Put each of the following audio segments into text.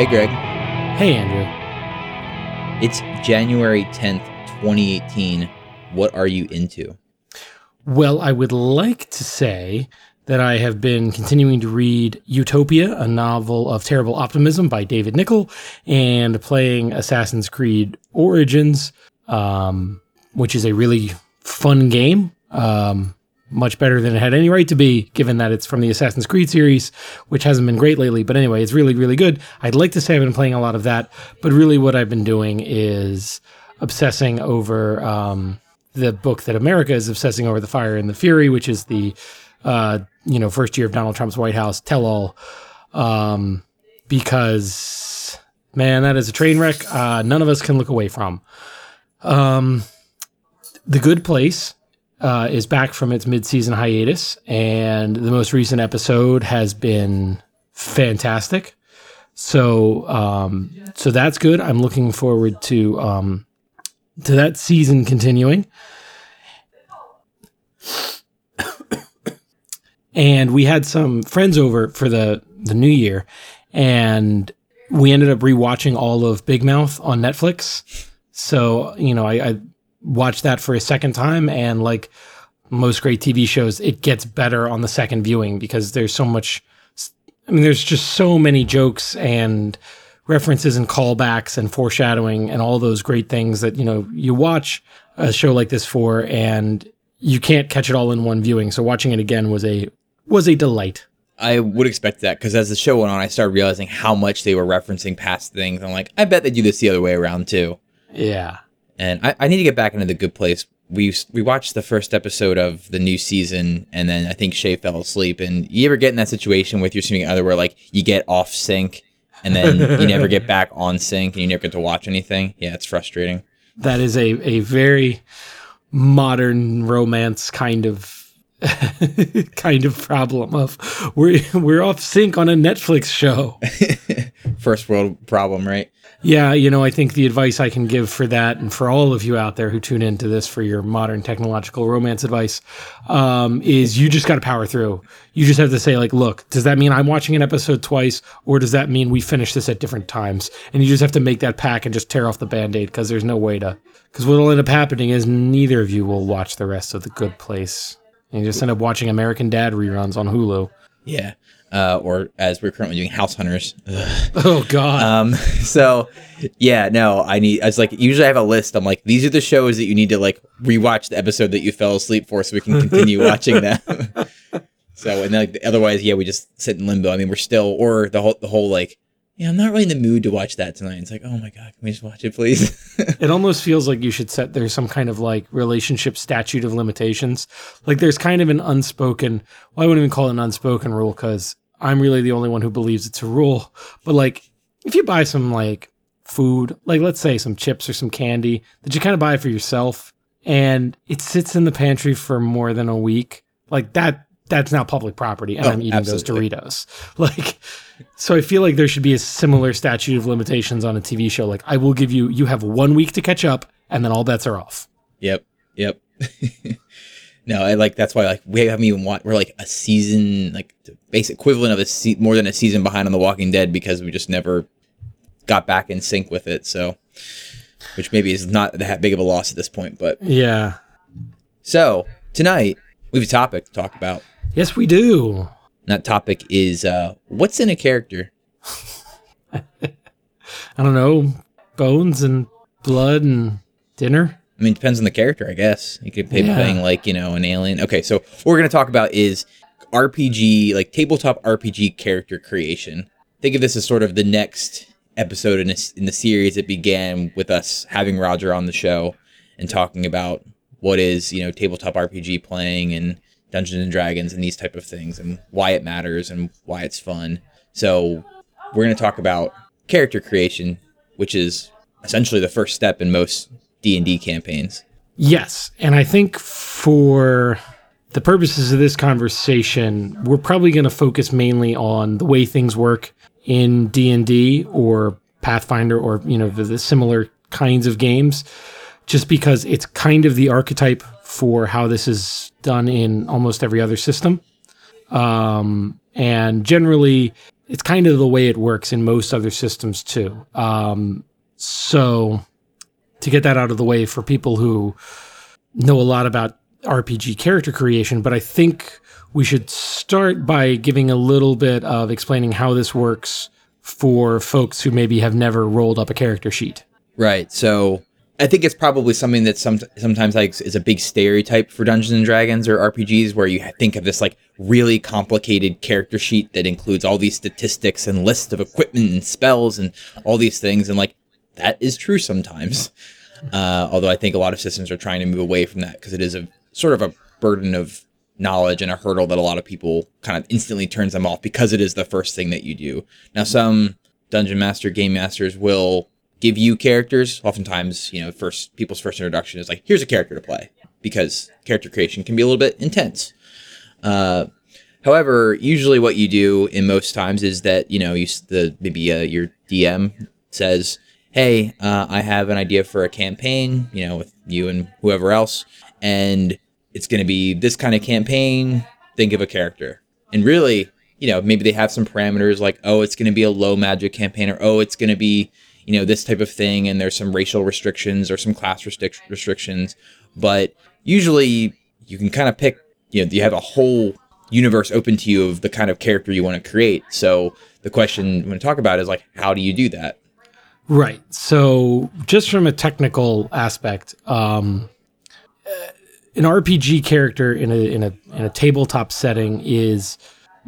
Hey, Greg. Hey, Andrew. It's January 10th, 2018. What are you into? Well, I would like to say that I have been continuing to read Utopia, a novel of terrible optimism by David Nichol, and playing Assassin's Creed Origins, um, which is a really fun game. Um, much better than it had any right to be, given that it's from the Assassin's Creed series, which hasn't been great lately. But anyway, it's really, really good. I'd like to say I've been playing a lot of that, but really what I've been doing is obsessing over um, the book that America is obsessing over, The Fire and the Fury, which is the uh, you know first year of Donald Trump's White House tell all, um, because man, that is a train wreck. Uh, none of us can look away from. Um, the Good Place uh, is back from its mid-season hiatus, and the most recent episode has been fantastic. So, um, so that's good. I'm looking forward to um, to that season continuing. and we had some friends over for the the new year, and we ended up rewatching all of Big Mouth on Netflix. So you know, I, I watched that for a second time and like most great TV shows, it gets better on the second viewing because there's so much. I mean, there's just so many jokes and references and callbacks and foreshadowing and all those great things that you know you watch a show like this for, and you can't catch it all in one viewing. So watching it again was a was a delight. I would expect that because as the show went on, I started realizing how much they were referencing past things. I'm like, I bet they do this the other way around too. Yeah. And I, I need to get back into the good place. We we watched the first episode of the new season, and then I think Shay fell asleep. And you ever get in that situation with your significant other where like you get off sync, and then you never get back on sync, and you never get to watch anything? Yeah, it's frustrating. That is a a very modern romance kind of kind of problem of we're we're off sync on a Netflix show. First world problem, right? Yeah, you know, I think the advice I can give for that, and for all of you out there who tune into this for your modern technological romance advice, um, is you just got to power through. You just have to say, like, look, does that mean I'm watching an episode twice, or does that mean we finish this at different times? And you just have to make that pack and just tear off the band aid because there's no way to. Because what'll end up happening is neither of you will watch the rest of The Good Place. And you just end up watching American Dad reruns on Hulu. Yeah uh, or as we're currently doing, House Hunters. Ugh. Oh God. Um, so yeah, no, I need. I was like, usually I have a list. I'm like, these are the shows that you need to like rewatch the episode that you fell asleep for, so we can continue watching them. so and then, like, otherwise, yeah, we just sit in limbo. I mean, we're still or the whole the whole like. Yeah, I'm not really in the mood to watch that tonight. It's like, oh my god, can we just watch it, please? it almost feels like you should set there's some kind of like relationship statute of limitations. Like there's kind of an unspoken. Well, I wouldn't even call it an unspoken rule because I'm really the only one who believes it's a rule. But like, if you buy some like food, like let's say some chips or some candy that you kind of buy for yourself, and it sits in the pantry for more than a week, like that, that's now public property, and oh, I'm eating absolutely. those Doritos. Like, so I feel like there should be a similar statute of limitations on a TV show. Like, I will give you, you have one week to catch up, and then all bets are off. Yep. Yep. No, I like that's why like we haven't even watched. We're like a season, like the base equivalent of a se- more than a season behind on The Walking Dead because we just never got back in sync with it. So, which maybe is not that big of a loss at this point, but yeah. So tonight we have a topic to talk about. Yes, we do. And that topic is uh, what's in a character. I don't know, bones and blood and dinner. I mean, it depends on the character, I guess. You could be yeah. playing like you know an alien. Okay, so what we're gonna talk about is RPG, like tabletop RPG character creation. Think of this as sort of the next episode in, a, in the series that began with us having Roger on the show and talking about what is you know tabletop RPG playing and Dungeons and Dragons and these type of things and why it matters and why it's fun. So we're going to talk about character creation, which is essentially the first step in most D&D campaigns. Yes, and I think for the purposes of this conversation, we're probably going to focus mainly on the way things work in D&D or Pathfinder or, you know, the, the similar kinds of games just because it's kind of the archetype for how this is done in almost every other system. Um, and generally, it's kind of the way it works in most other systems too. Um, so, to get that out of the way for people who know a lot about RPG character creation, but I think we should start by giving a little bit of explaining how this works for folks who maybe have never rolled up a character sheet. Right. So I think it's probably something that some sometimes like is a big stereotype for Dungeons and Dragons or RPGs, where you think of this like really complicated character sheet that includes all these statistics and lists of equipment and spells and all these things, and like that is true sometimes. Uh, although I think a lot of systems are trying to move away from that because it is a sort of a burden of knowledge and a hurdle that a lot of people kind of instantly turns them off because it is the first thing that you do. Now, some dungeon master, game masters will give you characters. Oftentimes, you know, first people's first introduction is like, here's a character to play because character creation can be a little bit intense. Uh, however, usually what you do in most times is that you know you the maybe uh, your DM says, "Hey, uh, I have an idea for a campaign. You know, with you and whoever else, and it's going to be this kind of campaign. Think of a character, and really." You know, maybe they have some parameters like, oh, it's going to be a low magic campaign, or oh, it's going to be you know this type of thing and there's some racial restrictions or some class restric- restrictions but usually you can kind of pick you know you have a whole universe open to you of the kind of character you want to create so the question we want to talk about is like how do you do that right so just from a technical aspect um an rpg character in a in a in a tabletop setting is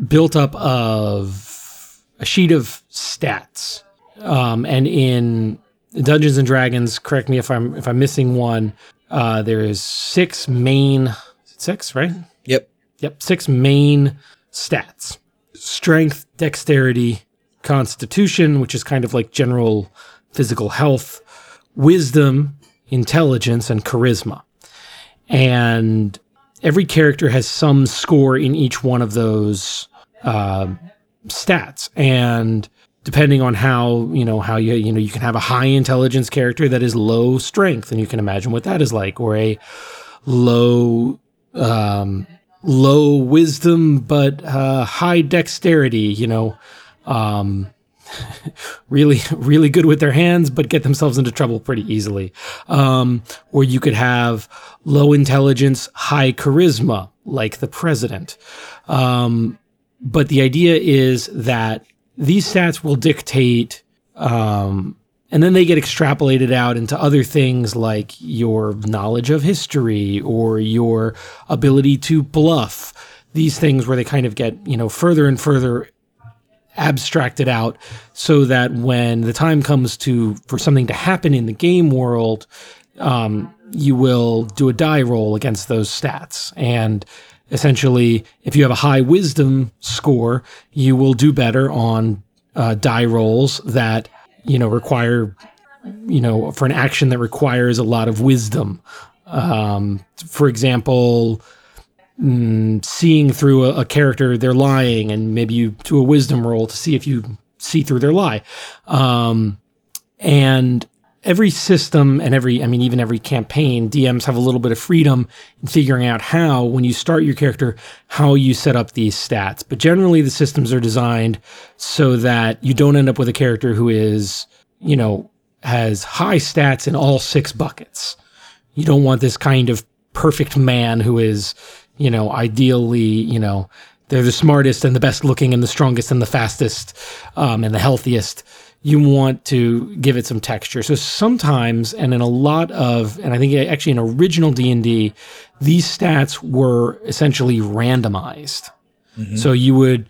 built up of a sheet of stats um, and in Dungeons and Dragons, correct me if I'm if I'm missing one. Uh, there is six main six, right? Yep. Yep. Six main stats: strength, dexterity, constitution, which is kind of like general physical health, wisdom, intelligence, and charisma. And every character has some score in each one of those uh, stats, and depending on how you know how you you know you can have a high intelligence character that is low strength and you can imagine what that is like or a low um, low wisdom but uh, high dexterity you know um, really really good with their hands but get themselves into trouble pretty easily. Um, or you could have low intelligence high charisma like the president. Um, but the idea is that these stats will dictate um, and then they get extrapolated out into other things like your knowledge of history or your ability to bluff. These things where they kind of get you know further and further abstracted out so that when the time comes to for something to happen in the game world um, you will do a die roll against those stats and essentially, if you have a high wisdom score, you will do better on uh, die rolls that you know require you know for an action that requires a lot of wisdom. Um, for example, mm, seeing through a, a, character they're lying, and maybe you do a wisdom roll to see if you see through their lie. Um, and every system and every, I mean, even every campaign, DMs have a little bit of freedom in figuring out how, when you start your character, how you set up these stats. But generally, the systems are designed so that you don't end up with a character who is, you know, has high stats in all six buckets. You don't want this kind of perfect man who is, you know, ideally, you know, they're the smartest and the best looking and the strongest and the fastest um, and the healthiest you want to give it some texture. So sometimes, and in a lot of, and I think actually in original D and D, these stats were essentially randomized. Mm-hmm. So you would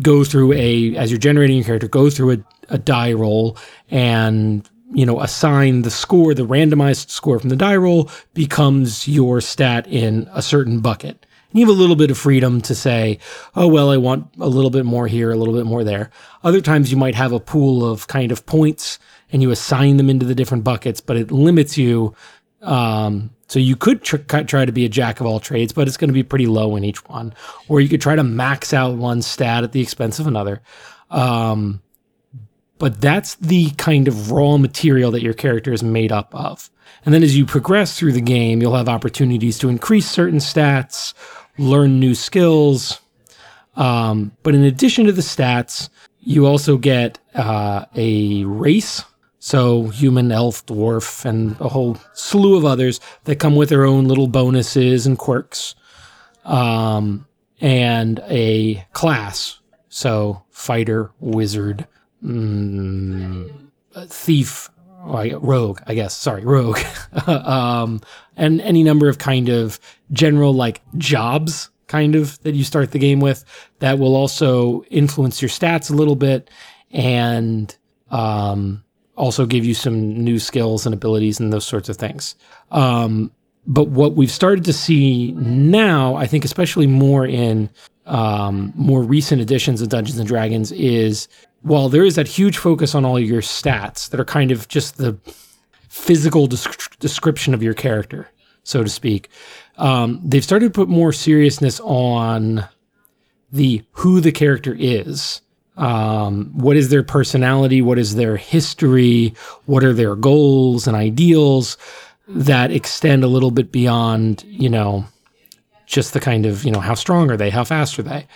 go through a, as you're generating your character, go through a, a die roll and you know assign the score, the randomized score from the die roll becomes your stat in a certain bucket And you have a little bit of freedom to say, oh, well, I want a little bit more here, a little bit more there. Other times you might have a pool of kind of points and you assign them into the different buckets, but it limits you. Um, so you could tr- try to be a jack of all trades, but it's going to be pretty low in each one. Or you could try to max out one stat at the expense of another. Um, but that's the kind of raw material that your character is made up of. And then as you progress through the game, you'll have opportunities to increase certain stats learn new skills, Um, but in addition to the stats, you also get uh, a race. So, human, elf, dwarf, and a whole slew of others that come with their own little bonuses and quirks. Um, and a class. So, fighter, wizard, mm, thief, rogue, I guess. Sorry, rogue. um, and any number of kind of general like jobs kind of that you start the game with that will also influence your stats a little bit and um, also give you some new skills and abilities and those sorts of things. Um, but what we've started to see now, I think, especially more in um, more recent editions of Dungeons and Dragons, is while there is that huge focus on all your stats that are kind of just the physical description of your character, so to speak, um, they've started to put more seriousness on the who the character is. Um, what is their personality? What is their history? What are their goals and ideals that extend a little bit beyond, you know, just the kind of, you know, how strong are they? How fast are they?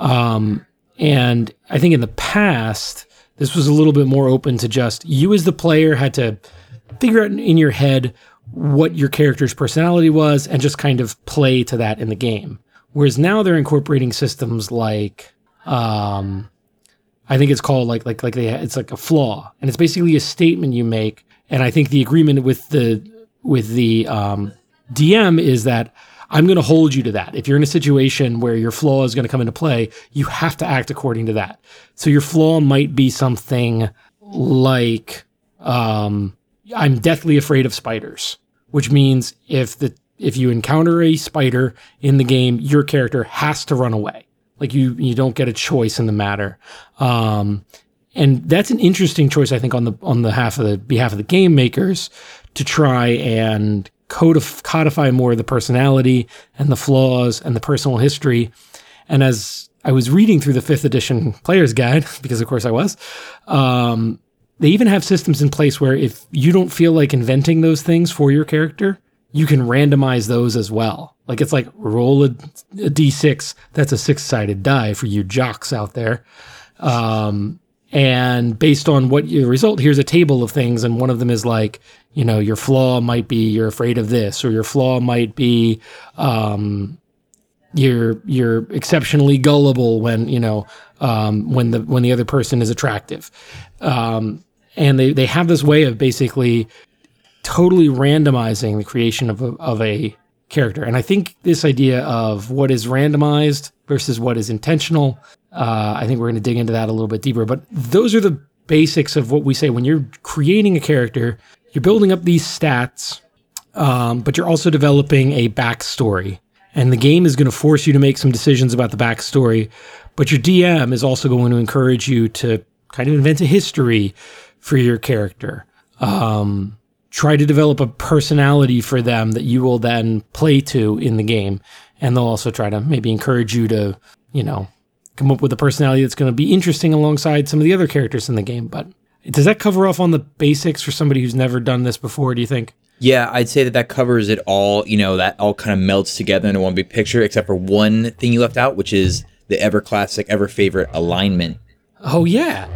Um, and I think in the past, this was a little bit more open to just you as the player had to figure out in your head what your character's personality was and just kind of play to that in the game. Whereas now they're incorporating systems like, um, I think it's called like like like they it's like a flaw, and it's basically a statement you make. And I think the agreement with the with the um, DM is that I'm going to hold you to that. If you're in a situation where your flaw is going to come into play, you have to act according to that. So your flaw might be something like, um, I'm deathly afraid of spiders, which means if the if you encounter a spider in the game, your character has to run away. Like you you don't get a choice in the matter. Um, and that's an interesting choice, I think, on the on the half of the behalf of the game makers to try and codif- codify more the personality and the flaws and the personal history. And as I was reading through the fifth edition player's guide, because of course I was, um, they even have systems in place where if you don't feel like inventing those things for your character, you can randomize those as well. Like it's like roll a a d6. That's a six sided die for you jocks out there. Um, and based on what your result, here's a table of things, and one of them is like, you know, your flaw might be you're afraid of this, or your flaw might be um, you're you're exceptionally gullible when you know um, when the when the other person is attractive. Um, and they, they have this way of basically totally randomizing the creation of a, of a character. And I think this idea of what is randomized versus what is intentional, uh, I think we're going to dig into that a little bit deeper. But those are the basics of what we say when you're creating a character, you're building up these stats, um, but you're also developing a backstory. And the game is going to force you to make some decisions about the backstory, but your DM is also going to encourage you to kind of invent a history, for your character. Um, try to develop a personality for them that you will then play to in the game. And they'll also try to maybe encourage you to, you know, come up with a personality that's going to be interesting alongside some of the other characters in the game. But does that cover off on the basics for somebody who's never done this before, do you think? Yeah, I'd say that that covers it all. You know, that all kind of melts together into one big picture, except for one thing you left out, which is the ever classic, ever favorite alignment. Oh, yeah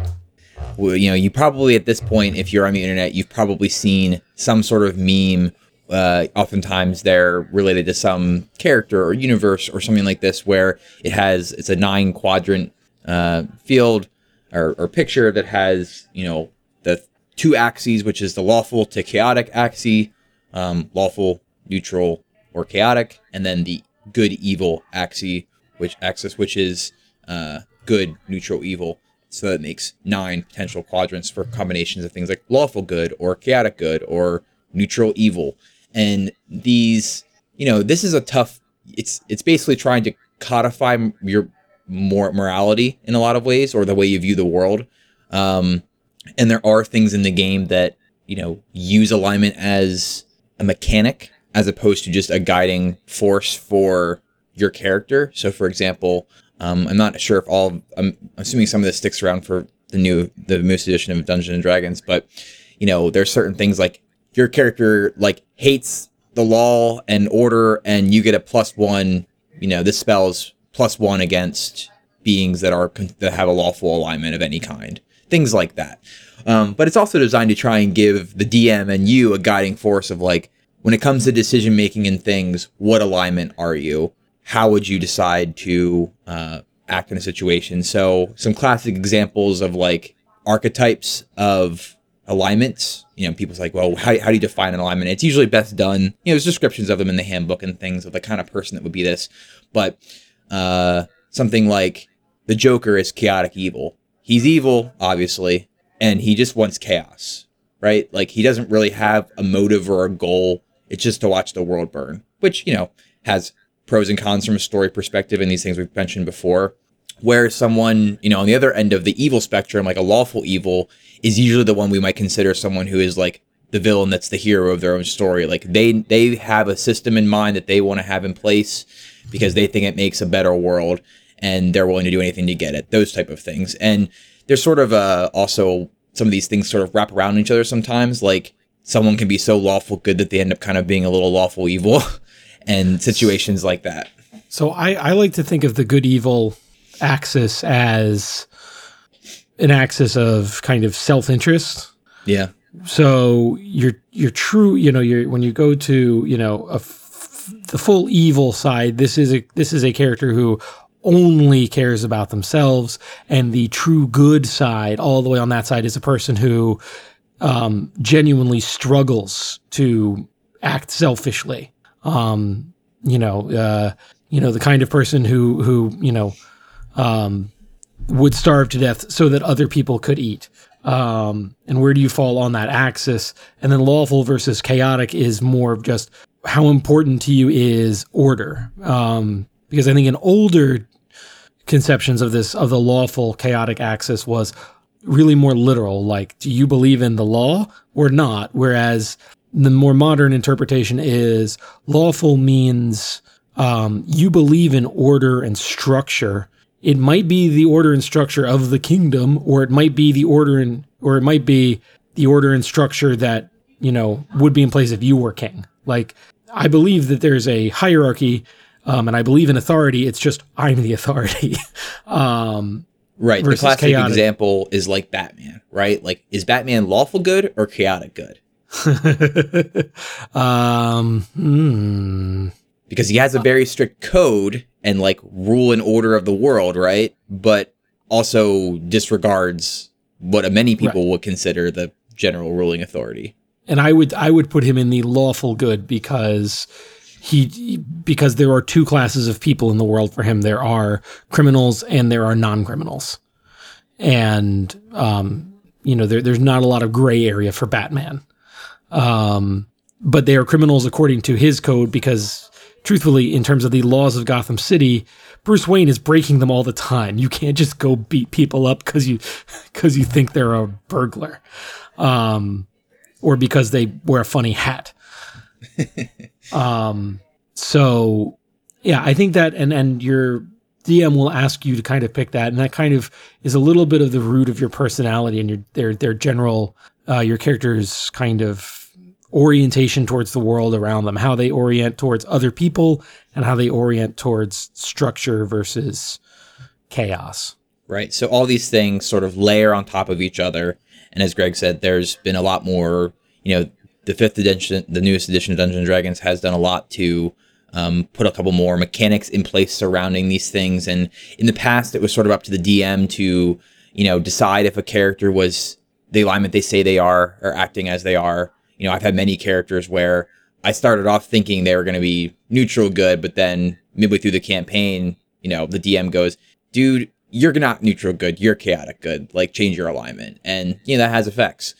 you know, you probably at this point, if you're on the internet, you've probably seen some sort of meme. Uh, oftentimes they're related to some character or universe or something like this, where it has it's a nine quadrant uh, field or, or picture that has you know the two axes, which is the lawful to chaotic axis, um, lawful, neutral, or chaotic, and then the good evil axis, which axis which is uh, good, neutral, evil. So that makes nine potential quadrants for combinations of things like lawful good or chaotic good or neutral evil. And these, you know, this is a tough. It's it's basically trying to codify your more morality in a lot of ways or the way you view the world. Um, and there are things in the game that you know use alignment as a mechanic as opposed to just a guiding force for your character. So, for example, um, I'm not sure if all. I'm assuming some of this sticks around for the new the Moose edition of Dungeons and Dragons, but you know, there's certain things like your character like hates the law and order, and you get a plus one. You know, this spell's plus one against beings that are that have a lawful alignment of any kind. Things like that. Um, but it's also designed to try and give the DM and you a guiding force of like, when it comes to decision making and things, what alignment are you? How would you decide to uh, act in a situation? So, some classic examples of like archetypes of alignments. You know, people's like, well, how, how do you define an alignment? It's usually best done, you know, there's descriptions of them in the handbook and things of the kind of person that would be this. But uh, something like the Joker is chaotic evil. He's evil, obviously, and he just wants chaos, right? Like he doesn't really have a motive or a goal. It's just to watch the world burn, which, you know, has pros and cons from a story perspective and these things we've mentioned before. Where someone, you know, on the other end of the evil spectrum, like a lawful evil, is usually the one we might consider someone who is like the villain that's the hero of their own story. Like they they have a system in mind that they want to have in place because they think it makes a better world and they're willing to do anything to get it. Those type of things. And there's sort of uh, also some of these things sort of wrap around each other sometimes. Like someone can be so lawful good that they end up kind of being a little lawful evil, and situations like that. So I, I like to think of the good evil axis as an axis of kind of self interest. Yeah. So your your true you know your when you go to you know a f- the full evil side this is a this is a character who only cares about themselves and the true good side all the way on that side is a person who um, genuinely struggles to act selfishly um, you know uh, you know the kind of person who who you know um, would starve to death so that other people could eat. Um, and where do you fall on that axis? And then lawful versus chaotic is more of just how important to you is order. Um, because i think an older conceptions of this of the lawful chaotic axis was really more literal like do you believe in the law or not? Whereas the more modern interpretation is lawful means um, you believe in order and structure it might be the order and structure of the kingdom or it might be the order and or it might be the order and structure that you know would be in place if you were king like i believe that there's a hierarchy um, and I believe in authority. It's just I'm the authority. um, right. The classic chaotic. example is like Batman, right? Like, is Batman lawful good or chaotic good? um, hmm. Because he has a very strict code and like rule and order of the world, right? But also disregards what many people right. would consider the general ruling authority. And I would I would put him in the lawful good because he because there are two classes of people in the world for him. There are criminals and there are non-criminals, and um, you know there, there's not a lot of gray area for Batman. Um, but they are criminals according to his code because, truthfully, in terms of the laws of Gotham City, Bruce Wayne is breaking them all the time. You can't just go beat people up because you because you think they're a burglar, um, or because they wear a funny hat. um, so yeah, I think that, and and your DM will ask you to kind of pick that, and that kind of is a little bit of the root of your personality and your their their general uh, your character's kind of orientation towards the world around them, how they orient towards other people, and how they orient towards structure versus chaos. Right. So all these things sort of layer on top of each other, and as Greg said, there's been a lot more. You know, the fifth edition, the newest edition of Dungeons and Dragons, has done a lot to um, put a couple more mechanics in place surrounding these things. And in the past, it was sort of up to the DM to, you know, decide if a character was the alignment they say they are or acting as they are. You know, I've had many characters where I started off thinking they were going to be neutral good, but then midway through the campaign, you know, the DM goes, dude, you're not neutral good, you're chaotic good. Like, change your alignment. And, you know, that has effects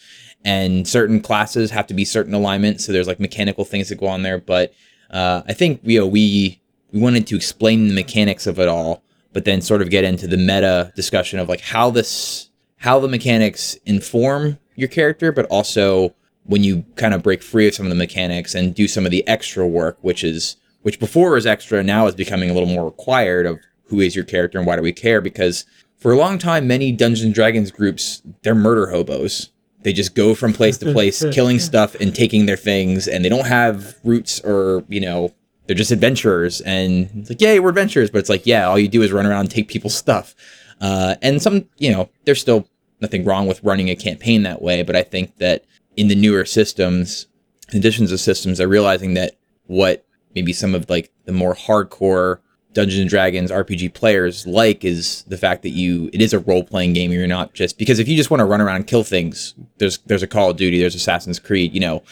and certain classes have to be certain alignments. So there's like mechanical things that go on there. But uh, I think you know we we wanted to explain the mechanics of it all, but then sort of get into the meta discussion of like how this how the mechanics inform your character, but also when you kind of break free of some of the mechanics and do some of the extra work, which is which before was extra, now is becoming a little more required of who is your character and why do we care? Because for a long time, many Dungeons and Dragons groups they're murder hobos. They just go from place to place, killing stuff and taking their things, and they don't have roots or you know they're just adventurers. And it's like yay we're adventurers. But it's like yeah all you do is run around and take people's stuff. Uh, and some you know there's still nothing wrong with running a campaign that way but i think that in the newer systems editions of systems are realizing that what maybe some of like the more hardcore Dungeons and Dragons RPG players like is the fact that you it is a role playing game. You're not just because if you just want to run around and kill things, there's there's a Call of Duty, there's Assassin's Creed. You know,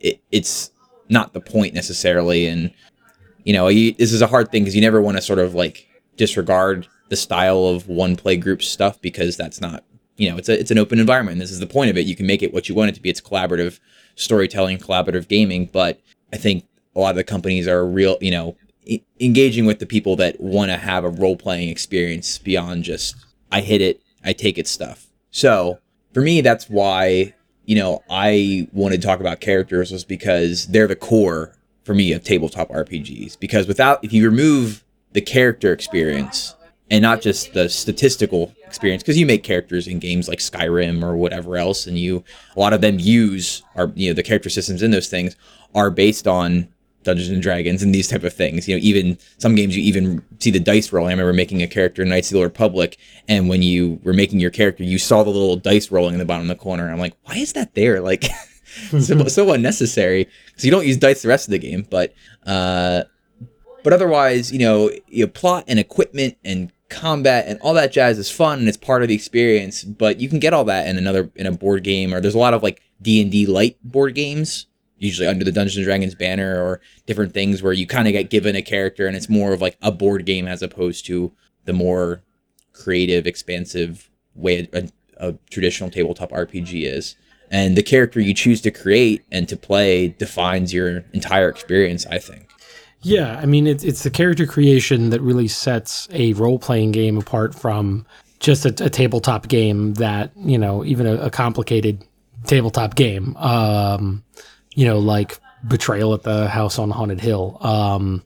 it, it's not the point necessarily. And you know, you, this is a hard thing because you never want to sort of like disregard the style of one play group stuff because that's not you know it's a it's an open environment. This is the point of it. You can make it what you want it to be. It's collaborative storytelling, collaborative gaming. But I think a lot of the companies are real, you know, engaging with the people that want to have a role playing experience beyond just I hit it, I take it stuff. So for me, that's why you know I wanted to talk about characters was because they're the core for me of tabletop RPGs. Because without if you remove the character experience and not just the statistical experience because you make characters in games like Skyrim or whatever else and you a lot of them use are you know the character systems in those things are based on Dungeons and Dragons and these type of things. You know, even some games you even see the dice roll. I remember making a character in Knights of the Old Republic, and when you were making your character, you saw the little dice rolling in the bottom of the corner. I'm like, why is that there? Like, so, so unnecessary because you don't use dice the rest of the game. But, uh, but otherwise, you know, your plot and equipment and combat and all that jazz is fun and it's part of the experience. But you can get all that in another in a board game, or there's a lot of like D and D light board games usually under the Dungeons and Dragons banner or different things where you kind of get given a character and it's more of like a board game as opposed to the more creative, expansive way a, a traditional tabletop RPG is. And the character you choose to create and to play defines your entire experience, I think. Yeah, I mean it's it's the character creation that really sets a role playing game apart from just a, a, tabletop game that you know even a, a complicated tabletop game. Um, you know, like Betrayal at the House on Haunted Hill. Um,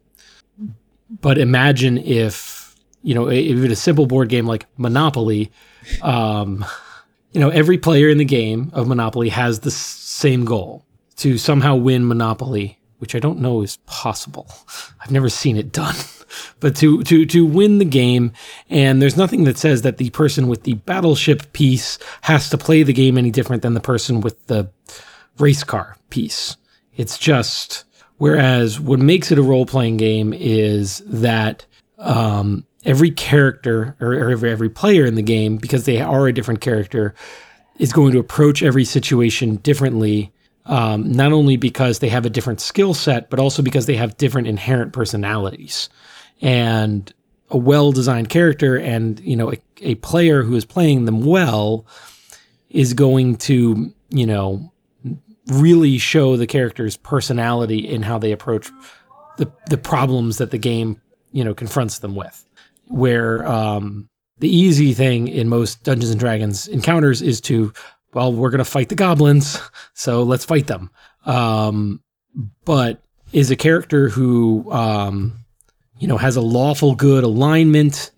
but imagine if, you know, even a simple board game like Monopoly, um, you know, every player in the game of Monopoly has the same goal to somehow win Monopoly, which I don't know is possible. I've never seen it done. but to to to win the game and there's nothing that says that the person with the battleship piece has to play the game any different than the person with the race car piece. It's just whereas what makes it a role playing game is that um, every character or, or every every player in the game, because they are a different character, is going to approach every situation differently. Um, not only because they have a different skill set, but also because they have different inherent personalities. And a well-designed character and you know a, a player who is playing them well is going to you know really show the character's personality in how they approach the the problems that the game you know confronts them with. Where um, the easy thing in most Dungeons and Dragons encounters is to well, we're gonna fight the goblins, so let's fight them. Um, but is a character who um, you know has a lawful good alignment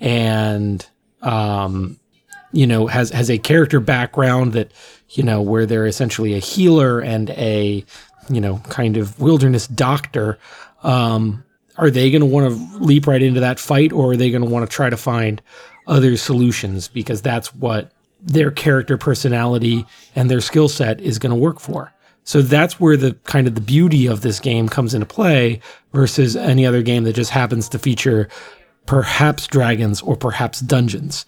and um, you know has has a character background that you know, where they're essentially a healer and a, you know, kind of wilderness doctor. Um, are they going to want to leap right into that fight or are they going to want to try to find other solutions because that's what their character personality and their skill set is going to work for. So that's where the kind of the beauty of this game comes into play versus any other game that just happens to feature perhaps dragons or perhaps dungeons.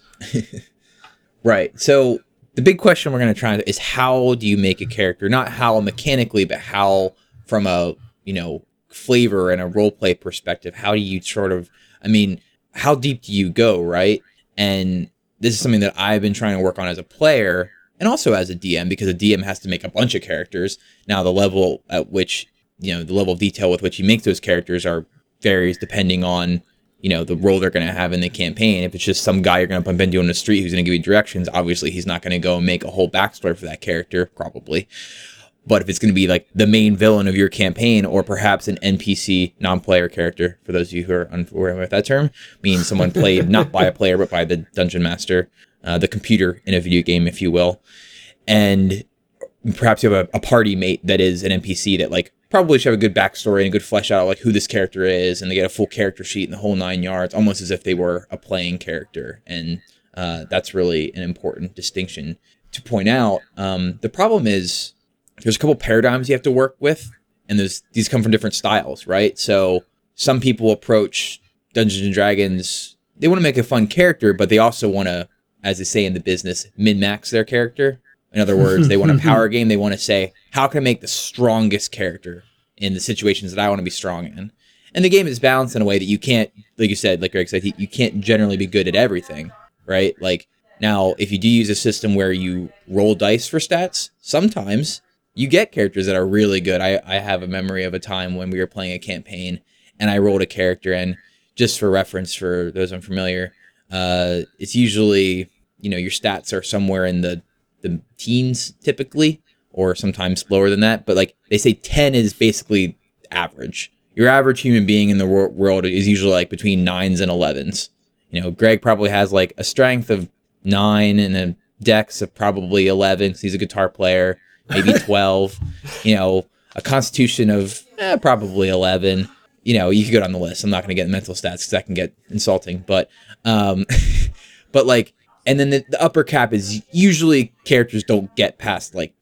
right. So the big question we're going to try is how do you make a character not how mechanically but how from a you know flavor and a role play perspective how do you sort of i mean how deep do you go right and this is something that i've been trying to work on as a player and also as a dm because a dm has to make a bunch of characters now the level at which you know the level of detail with which he makes those characters are varies depending on you know the role they're going to have in the campaign. If it's just some guy you're going to bump into on the street who's going to give you directions, obviously he's not going to go and make a whole backstory for that character, probably. But if it's going to be like the main villain of your campaign, or perhaps an NPC non-player character, for those of you who are unfamiliar with that term, means someone played not by a player but by the dungeon master, uh, the computer in a video game, if you will, and perhaps you have a, a party mate that is an NPC that like probably should have a good backstory and a good flesh out like who this character is, and they get a full character sheet and the whole nine yards, almost as if they were a playing character. And uh, that's really an important distinction to point out. Um, the problem is there's a couple paradigms you have to work with, and there's these come from different styles, right? So some people approach Dungeons and Dragons, they want to make a fun character, but they also want to, as they say in the business, min max their character. In other words, they want a power game. They want to say, how can I make the strongest character in the situations that I want to be strong in? And the game is balanced in a way that you can't, like you said, like Greg said, you can't generally be good at everything, right? Like now, if you do use a system where you roll dice for stats, sometimes you get characters that are really good. I, I have a memory of a time when we were playing a campaign and I rolled a character, and just for reference for those unfamiliar, uh, it's usually you know your stats are somewhere in the the teens typically, or sometimes lower than that. But like they say, ten is basically average. Your average human being in the wor- world is usually like between nines and elevens. You know, Greg probably has like a strength of nine and a dex of probably eleven because he's a guitar player. Maybe twelve. you know, a constitution of eh, probably eleven you know, you could go down the list. I'm not going to get mental stats because that can get insulting. But, um, but like, and then the, the, upper cap is usually characters don't get past like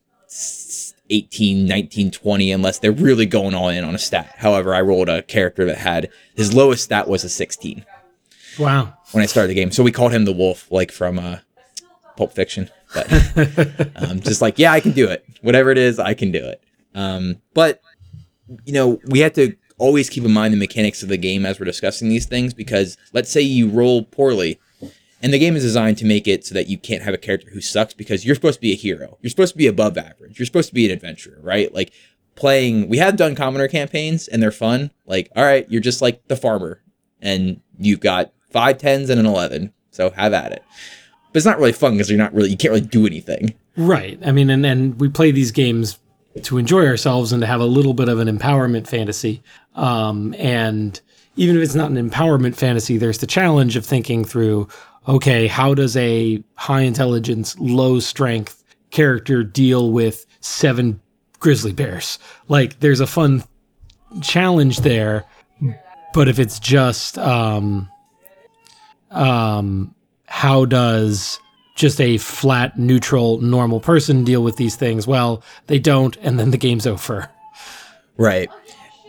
18, 19, 20 unless they're really going all in on a stat. However, I rolled a character that had his lowest stat was a 16. Wow. When I started the game. So we called him the wolf, like from uh, Pulp Fiction. But um, just like, yeah, I can do it. Whatever it is, I can do it. Um, but, you know, we have to always keep in mind the mechanics of the game as we're discussing these things because let's say you roll poorly and the game is designed to make it so that you can't have a character who sucks because you're supposed to be a hero. You're supposed to be above average. You're supposed to be an adventurer, right? Like playing, we have done commoner campaigns and they're fun. Like, all right, you're just like the farmer and you've got five tens and an 11. So have at it. But it's not really fun because you're not really, you can't really do anything. Right. I mean, and, and we play these games to enjoy ourselves and to have a little bit of an empowerment fantasy. Um, and even if it's not an empowerment fantasy, there's the challenge of thinking through okay, how does a high intelligence, low strength character deal with seven grizzly bears? Like, there's a fun challenge there. But if it's just, um, um, how does just a flat, neutral, normal person deal with these things? Well, they don't, and then the game's over. Right.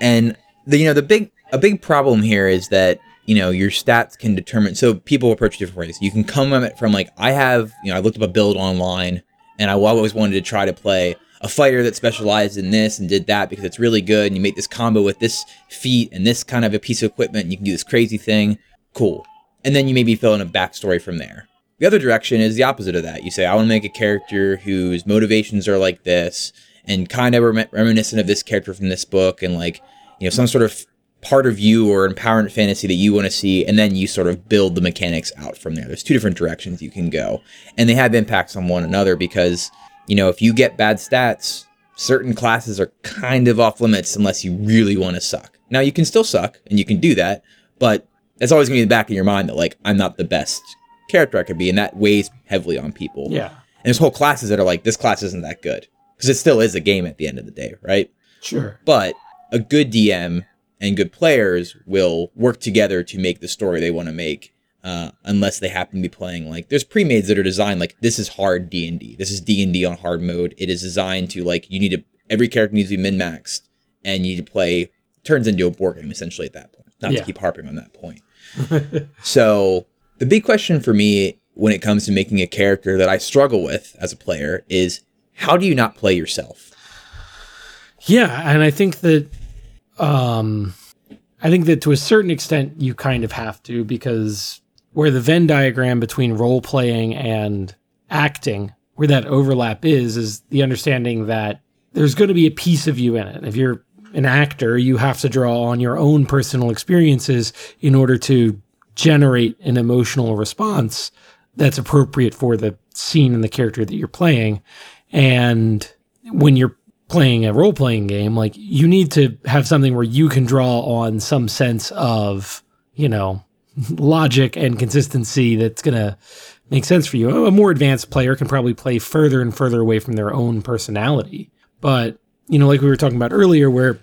And the you know the big a big problem here is that you know your stats can determine so people approach different ways you can come at it from like i have you know i looked up a build online and i always wanted to try to play a fighter that specialized in this and did that because it's really good and you make this combo with this feat and this kind of a piece of equipment and you can do this crazy thing cool and then you maybe fill in a backstory from there. The other direction is the opposite of that. You say i want to make a character whose motivations are like this and kind of rem- reminiscent of this character from this book and like you know some sort of part of you or empowerment fantasy that you want to see and then you sort of build the mechanics out from there. There's two different directions you can go. And they have impacts on one another because you know if you get bad stats certain classes are kind of off limits unless you really want to suck. Now you can still suck and you can do that but that's always going to be in the back of your mind that like i'm not the best character i could be and that weighs heavily on people yeah and there's whole classes that are like this class isn't that good because it still is a game at the end of the day right sure but a good DM and good players will work together to make the story they want to make. Uh, unless they happen to be playing like there's pre-mades that are designed like this is hard D&D. This is D&D on hard mode. It is designed to like you need to every character needs to be min-maxed and you need to play turns into a board game essentially at that point. Not yeah. to keep harping on that point. so the big question for me when it comes to making a character that I struggle with as a player is how do you not play yourself? Yeah, and I think that um, I think that to a certain extent you kind of have to because where the Venn diagram between role playing and acting, where that overlap is, is the understanding that there's going to be a piece of you in it. If you're an actor, you have to draw on your own personal experiences in order to generate an emotional response that's appropriate for the scene and the character that you're playing. And when you're playing a role playing game, like you need to have something where you can draw on some sense of, you know, logic and consistency that's going to make sense for you. A more advanced player can probably play further and further away from their own personality. But, you know, like we were talking about earlier, where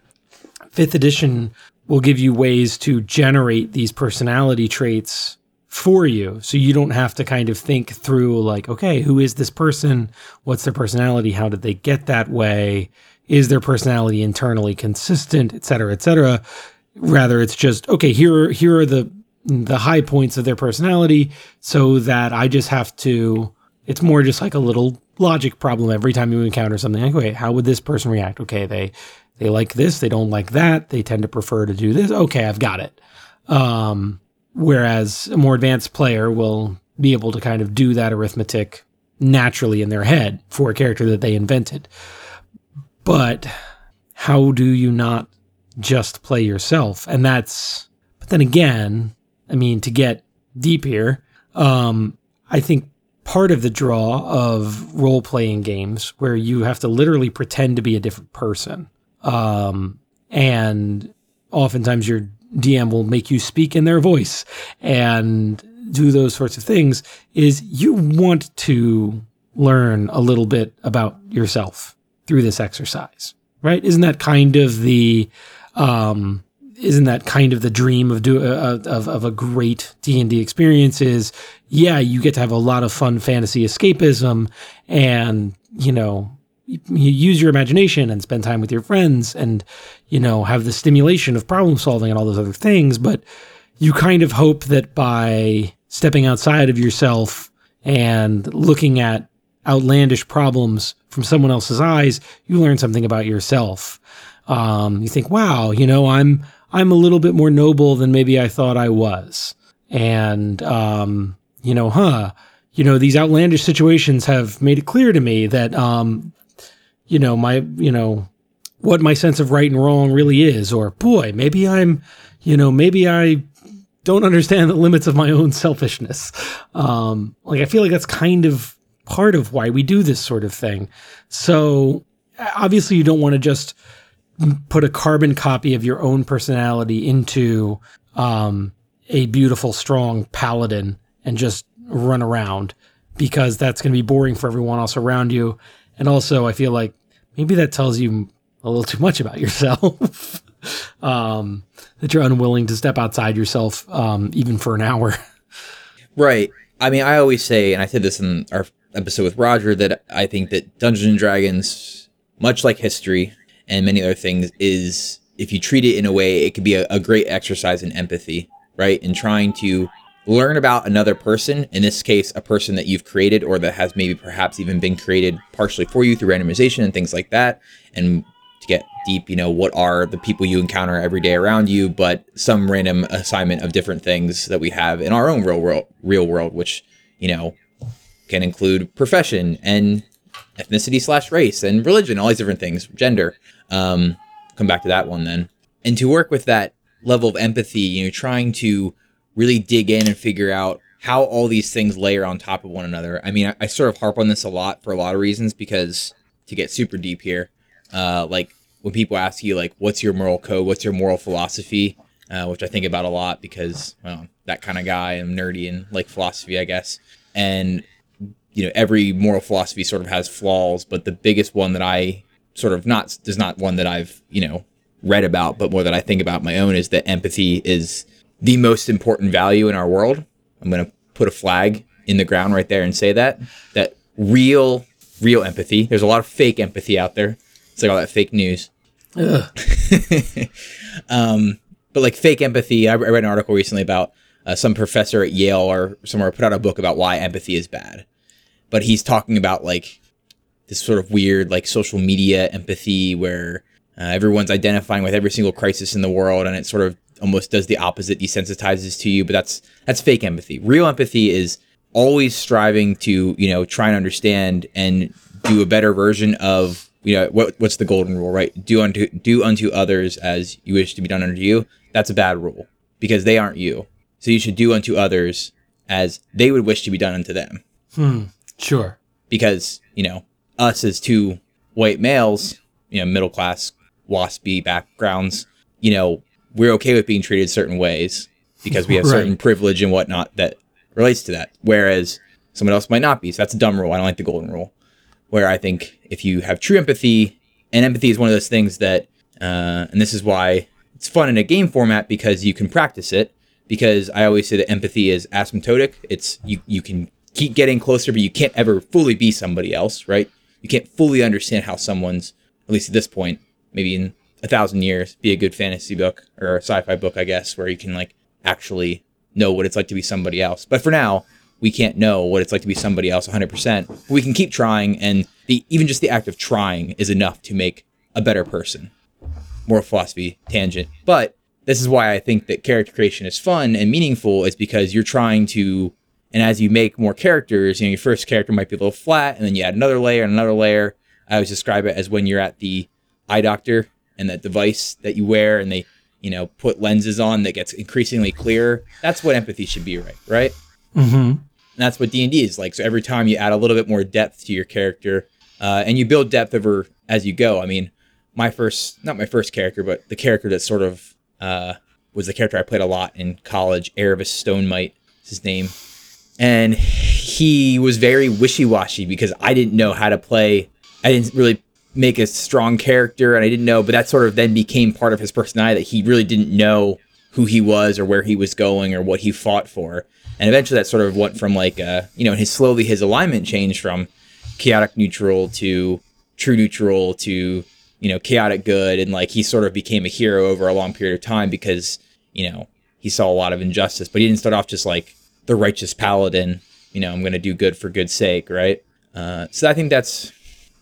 fifth edition will give you ways to generate these personality traits for you. So you don't have to kind of think through, like, okay, who is this person? What's their personality? How did they get that way? Is their personality internally consistent, et cetera, et cetera? Rather, it's just, okay, here, here are the, the high points of their personality so that I just have to, it's more just like a little logic problem every time you encounter something like, wait, how would this person react? Okay, they, they like this, they don't like that, they tend to prefer to do this. Okay, I've got it. Um, whereas a more advanced player will be able to kind of do that arithmetic naturally in their head for a character that they invented. But how do you not just play yourself? And that's, but then again, I mean, to get deep here, um, I think part of the draw of role playing games where you have to literally pretend to be a different person. Um, and oftentimes your DM will make you speak in their voice and do those sorts of things is you want to learn a little bit about yourself through this exercise, right? Isn't that kind of the, um, isn't that kind of the dream of do uh, of of a great D and D experience? Is yeah, you get to have a lot of fun fantasy escapism, and you know you use your imagination and spend time with your friends and you know have the stimulation of problem solving and all those other things but you kind of hope that by stepping outside of yourself and looking at outlandish problems from someone else's eyes you learn something about yourself um, you think wow you know i'm i'm a little bit more noble than maybe i thought i was and um, you know huh you know these outlandish situations have made it clear to me that um, you know, my, you know, what my sense of right and wrong really is, or boy, maybe I'm, you know, maybe I don't understand the limits of my own selfishness. Um, like I feel like that's kind of part of why we do this sort of thing. So obviously, you don't want to just put a carbon copy of your own personality into um, a beautiful, strong paladin and just run around because that's going to be boring for everyone else around you. And also, I feel like maybe that tells you a little too much about yourself. um, that you're unwilling to step outside yourself, um, even for an hour. Right. I mean, I always say, and I said this in our episode with Roger, that I think that Dungeons and Dragons, much like history and many other things, is if you treat it in a way, it could be a, a great exercise in empathy, right? In trying to learn about another person, in this case, a person that you've created or that has maybe perhaps even been created partially for you through randomization and things like that. And to get deep, you know, what are the people you encounter every day around you, but some random assignment of different things that we have in our own real world, real world, which, you know, can include profession and ethnicity slash race and religion, all these different things, gender. Um, come back to that one then. And to work with that level of empathy, you know, trying to really dig in and figure out how all these things layer on top of one another. I mean, I, I sort of harp on this a lot for a lot of reasons because to get super deep here, uh, like when people ask you like, "What's your moral code? What's your moral philosophy?" Uh, which I think about a lot because well, that kind of guy. I'm nerdy and like philosophy, I guess. And you know, every moral philosophy sort of has flaws, but the biggest one that I sort of not is not one that I've you know read about, but more that I think about my own is that empathy is the most important value in our world. I'm going to put a flag in the ground right there and say that that real real empathy. There's a lot of fake empathy out there. It's like all that fake news. um, but like fake empathy, I read an article recently about uh, some professor at Yale or somewhere put out a book about why empathy is bad. But he's talking about like this sort of weird like social media empathy where uh, everyone's identifying with every single crisis in the world and it sort of almost does the opposite, desensitizes to you. But that's that's fake empathy. Real empathy is always striving to you know try and understand and do a better version of you know what what's the golden rule, right? Do unto do unto others as you wish to be done unto you. That's a bad rule because they aren't you. So you should do unto others as they would wish to be done unto them. Hmm. Sure. Because you know us as two white males, you know, middle class waspy backgrounds, you know, we're okay with being treated certain ways because we have right. certain privilege and whatnot that relates to that. Whereas someone else might not be. So that's a dumb rule. I don't like the golden rule. Where I think if you have true empathy, and empathy is one of those things that Uh, and this is why it's fun in a game format because you can practice it. Because I always say that empathy is asymptotic. It's you you can keep getting closer, but you can't ever fully be somebody else, right? You can't fully understand how someone's, at least at this point, maybe in a thousand years, be a good fantasy book or a sci-fi book, I guess, where you can like actually know what it's like to be somebody else. But for now, we can't know what it's like to be somebody else 100%. We can keep trying, and the, even just the act of trying is enough to make a better person. More philosophy tangent. But this is why I think that character creation is fun and meaningful, is because you're trying to, and as you make more characters, you know, your first character might be a little flat, and then you add another layer and another layer. I always describe it as when you're at the eye doctor and that device that you wear, and they, you know, put lenses on that gets increasingly clearer. That's what empathy should be, right? Right? Mm-hmm. And that's what D and D is like. So every time you add a little bit more depth to your character, uh, and you build depth over as you go. I mean, my first, not my first character, but the character that sort of uh, was the character I played a lot in college. Erebus Stonemite is his name, and he was very wishy washy because I didn't know how to play. I didn't really make a strong character, and I didn't know. But that sort of then became part of his personality that he really didn't know who he was or where he was going or what he fought for and eventually that sort of went from like uh, you know his slowly his alignment changed from chaotic neutral to true neutral to you know chaotic good and like he sort of became a hero over a long period of time because you know he saw a lot of injustice but he didn't start off just like the righteous paladin you know i'm gonna do good for good's sake right? Uh, so i think that's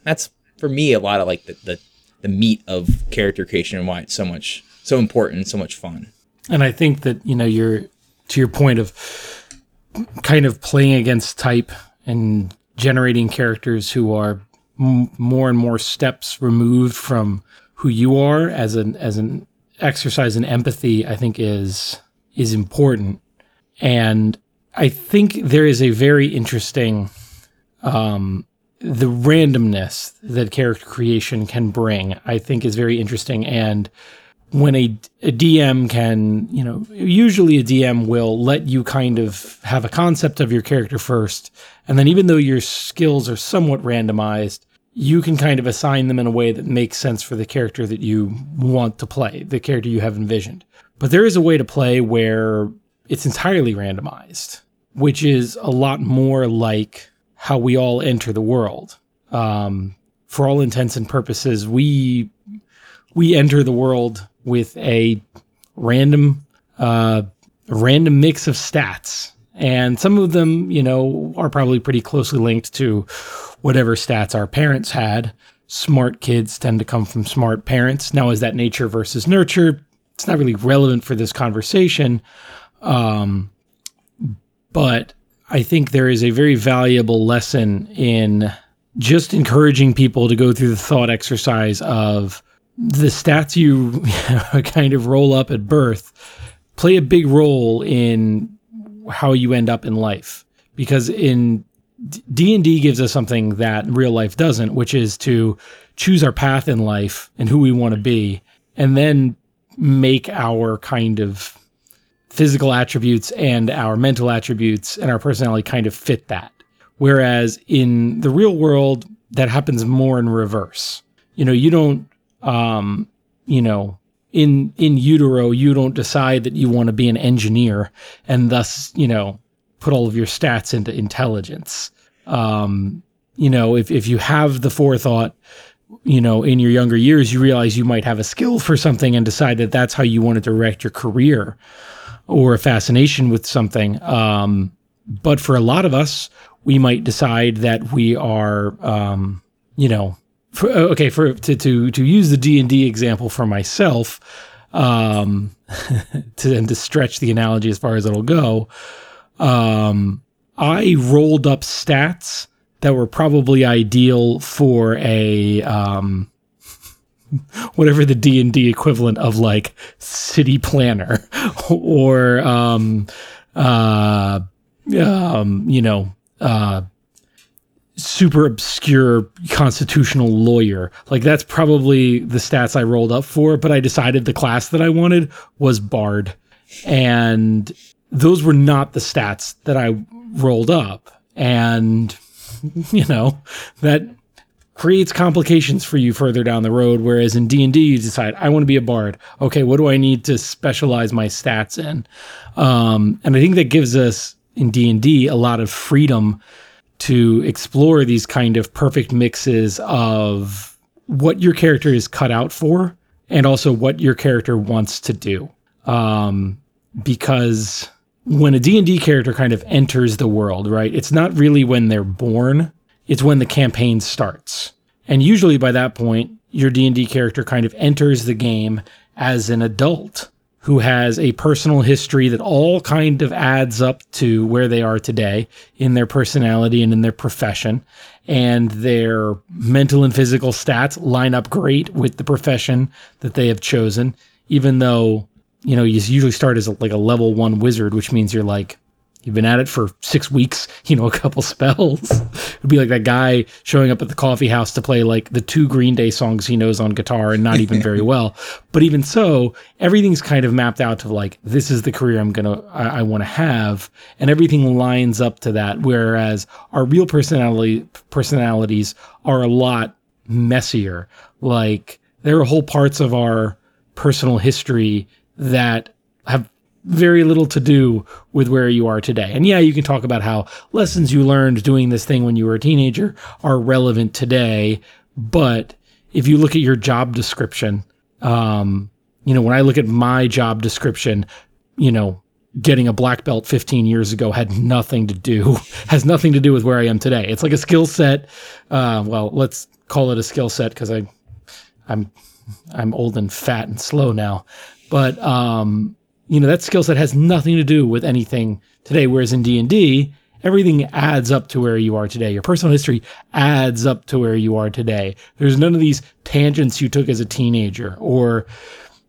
that's for me a lot of like the, the the meat of character creation and why it's so much so important so much fun. And i think that you know you're to your point of kind of playing against type and generating characters who are m- more and more steps removed from who you are as an as an exercise in empathy i think is is important. And i think there is a very interesting um the randomness that character creation can bring i think is very interesting and when a, a, DM can, you know, usually a DM will let you kind of have a concept of your character first. And then even though your skills are somewhat randomized, you can kind of assign them in a way that makes sense for the character that you want to play, the character you have envisioned. But there is a way to play where it's entirely randomized, which is a lot more like how we all enter the world. Um, for all intents and purposes, we we enter the world with a random uh, random mix of stats. And some of them, you know, are probably pretty closely linked to whatever stats our parents had. Smart kids tend to come from smart parents. Now, is that nature versus nurture? It's not really relevant for this conversation. Um, but I think there is a very valuable lesson in just encouraging people to go through the thought exercise of the stats you kind of roll up at birth play a big role in how you end up in life. Because in D&D gives us something that real life doesn't which is to choose our path in life and who we want to be and then make our kind of physical attributes and our mental attributes and our personality kind of fit that. Whereas in the real world that happens more in reverse. You know you don't um, you know, in in utero, you don't decide that you want to be an engineer and thus, you know, put all of your stats into intelligence. Um, you know, if if you have the forethought, you know, in your younger years, you realize you might have a skill for something and decide that that's how you want to direct your career or a fascination with something. Um, but for a lot of us, we might decide that we are, um, you know, for, uh, okay for to to to use the D and D example for myself, um, to and to stretch the analogy as far as it'll go, um, I rolled up stats that were probably ideal for a um, whatever the D and D equivalent of like city planner or um, uh, um, you know uh, super obscure constitutional lawyer. Like that's probably the stats I rolled up for, but I decided the class that I wanted was bard. And those were not the stats that I rolled up. And you know, that creates complications for you further down the road whereas in d&d you decide i want to be a bard. Okay what do i need to specialize my stats in? Um, and i think that gives us in d&d a lot of freedom to explore these kind of perfect mixes of what your character is cut out for and also what your character wants to do. Um, because when a d&d character kind of enters the world right it's not really when they're born it's when the campaign starts. And usually by that point, your D&D character kind of enters the game as an adult who has a personal history that all kind of adds up to where they are today in their personality and in their profession. And their mental and physical stats line up great with the profession that they have chosen, even though, you know, you usually start as a, like a level one wizard, which means you're like You've been at it for six weeks, you know, a couple spells. It'd be like that guy showing up at the coffee house to play like the two Green Day songs he knows on guitar and not even very well. But even so, everything's kind of mapped out to like, this is the career I'm going to, I, I want to have. And everything lines up to that. Whereas our real personality, personalities are a lot messier. Like there are whole parts of our personal history that have very little to do with where you are today. And yeah, you can talk about how lessons you learned doing this thing when you were a teenager are relevant today. But if you look at your job description, um, you know, when I look at my job description, you know, getting a black belt 15 years ago had nothing to do, has nothing to do with where I am today. It's like a skill set. Uh, well, let's call it a skill set because I, I'm, I'm old and fat and slow now. But um, you know that skill set has nothing to do with anything today whereas in d&d everything adds up to where you are today. Your personal history adds up to where you are today. There's none of these tangents you took as a teenager or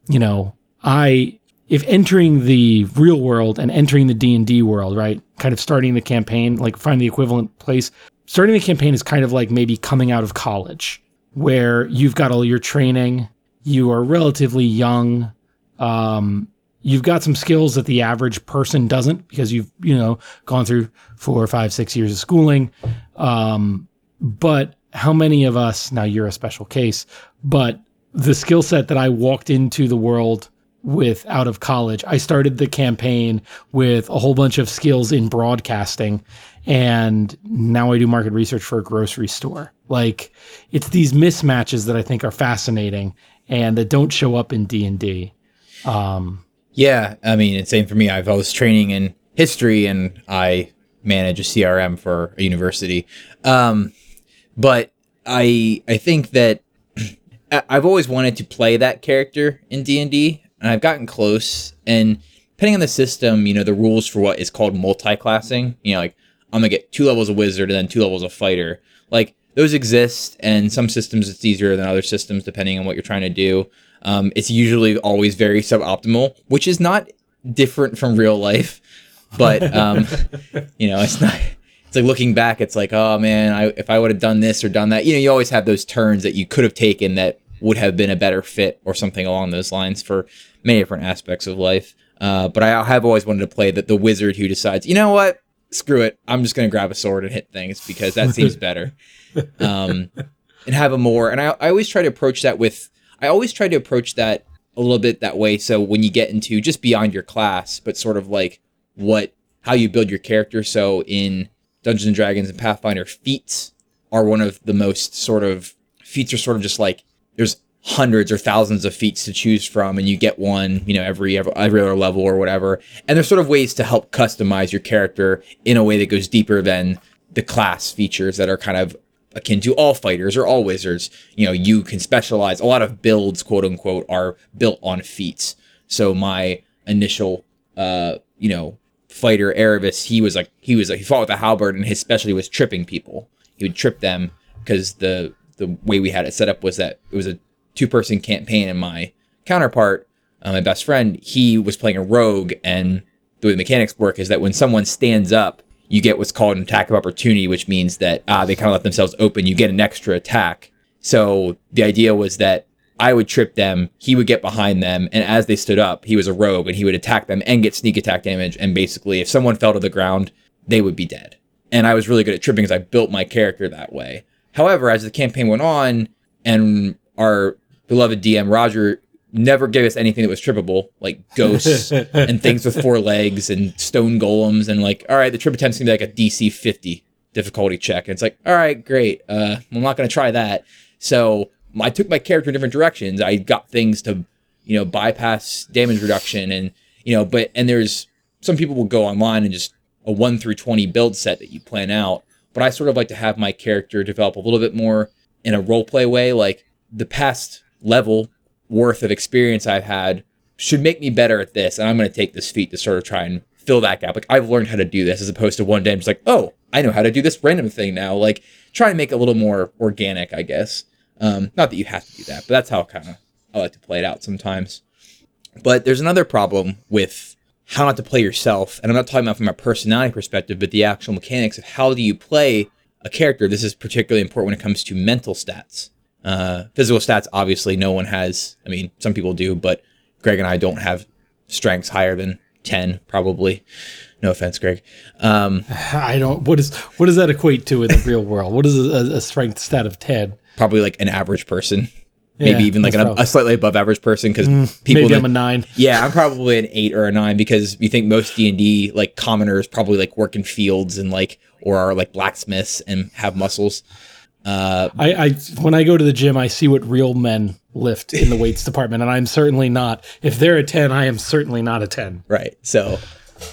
you know i if entering the real world and entering the d&d world right kind of starting the campaign like find the equivalent place starting the campaign is kind of like maybe coming out of college where you've got all your training you are relatively young um, you've got some skills that the average person doesn't because you've you know gone through four or five six years of schooling. Um, but how many of us now you're a special case but the skill set that i walked into the world with out of college i started the campaign with a whole bunch of skills in broadcasting and now i do market research for a grocery store. Like it's these mismatches that i think are fascinating and that don't show up in d&d um, yeah, I mean, it's same for me. I've always training in history, and I manage a CRM for a university. Um, but I I think that I've always wanted to play that character in D and D, and I've gotten close. And depending on the system, you know, the rules for what is called multi-classing, you know, like I'm gonna get two levels of wizard and then two levels of fighter. Like those exist, and some systems it's easier than other systems depending on what you're trying to do. Um, it's usually always very suboptimal, which is not different from real life, but um, you know, it's not. It's like looking back, it's like, oh man, I, if I would have done this or done that, you know, you always have those turns that you could have taken that would have been a better fit or something along those lines for many different aspects of life. Uh, but I have always wanted to play the, the wizard who decides, you know what, screw it, I'm just gonna grab a sword and hit things because that seems better, um, and have a more. And I, I always try to approach that with I always try to approach that a little bit that way. So when you get into just beyond your class, but sort of like what how you build your character. So in Dungeons and Dragons and Pathfinder, feats are one of the most sort of feats are sort of just like there's hundreds or thousands of feats to choose from and you get one you know every every, every other level or whatever and there's sort of ways to help customize your character in a way that goes deeper than the class features that are kind of akin to all fighters or all wizards. You know, you can specialize. A lot of builds, quote unquote, are built on feats. So my initial, uh, you know, fighter Erebus, he was like he was like, he fought with a halberd, and his specialty was tripping people. He would trip them because the the way we had it set up was that it was a two person campaign, and my counterpart, uh, my best friend, he was playing a rogue, and the way the mechanics work is that when someone stands up you get what's called an attack of opportunity, which means that uh, they kind of let themselves open. You get an extra attack. So the idea was that I would trip them, he would get behind them, and as they stood up, he was a rogue and he would attack them and get sneak attack damage. And basically, if someone fell to the ground, they would be dead. And I was really good at tripping because I built my character that way. However, as the campaign went on, and our beloved DM Roger never gave us anything that was trippable, like ghosts and things with four legs and stone golems, and like, all right, the trip attempt's gonna be like a DC 50 difficulty check. And it's like, all right, great. Uh, I'm not gonna try that. So I took my character in different directions. I got things to, you know, bypass damage reduction and you know, but and there's some people will go online and just a one through twenty build set that you plan out. But I sort of like to have my character develop a little bit more in a role play way. Like the past level worth of experience I've had should make me better at this, and I'm going to take this feat to sort of try and fill that gap. Like I've learned how to do this, as opposed to one day I'm just like, oh, I know how to do this random thing now. Like try and make it a little more organic, I guess. Um, not that you have to do that, but that's how kind of I like to play it out sometimes. But there's another problem with how not to play yourself, and I'm not talking about from a personality perspective, but the actual mechanics of how do you play a character. This is particularly important when it comes to mental stats. Uh, physical stats, obviously, no one has. I mean, some people do, but Greg and I don't have strengths higher than 10, probably. No offense, Greg. Um, I don't. What is what does that equate to in the real world? What is a, a strength stat of 10? Probably like an average person maybe yeah, even like an, a slightly above average person because mm, people maybe I'm a nine. Yeah, I'm probably an eight or a nine because you think most D and D like commoners probably like work in fields and like or are like blacksmiths and have muscles. Uh, I, I when I go to the gym, I see what real men lift in the weights department, and I'm certainly not. If they're a ten, I am certainly not a ten. Right. So,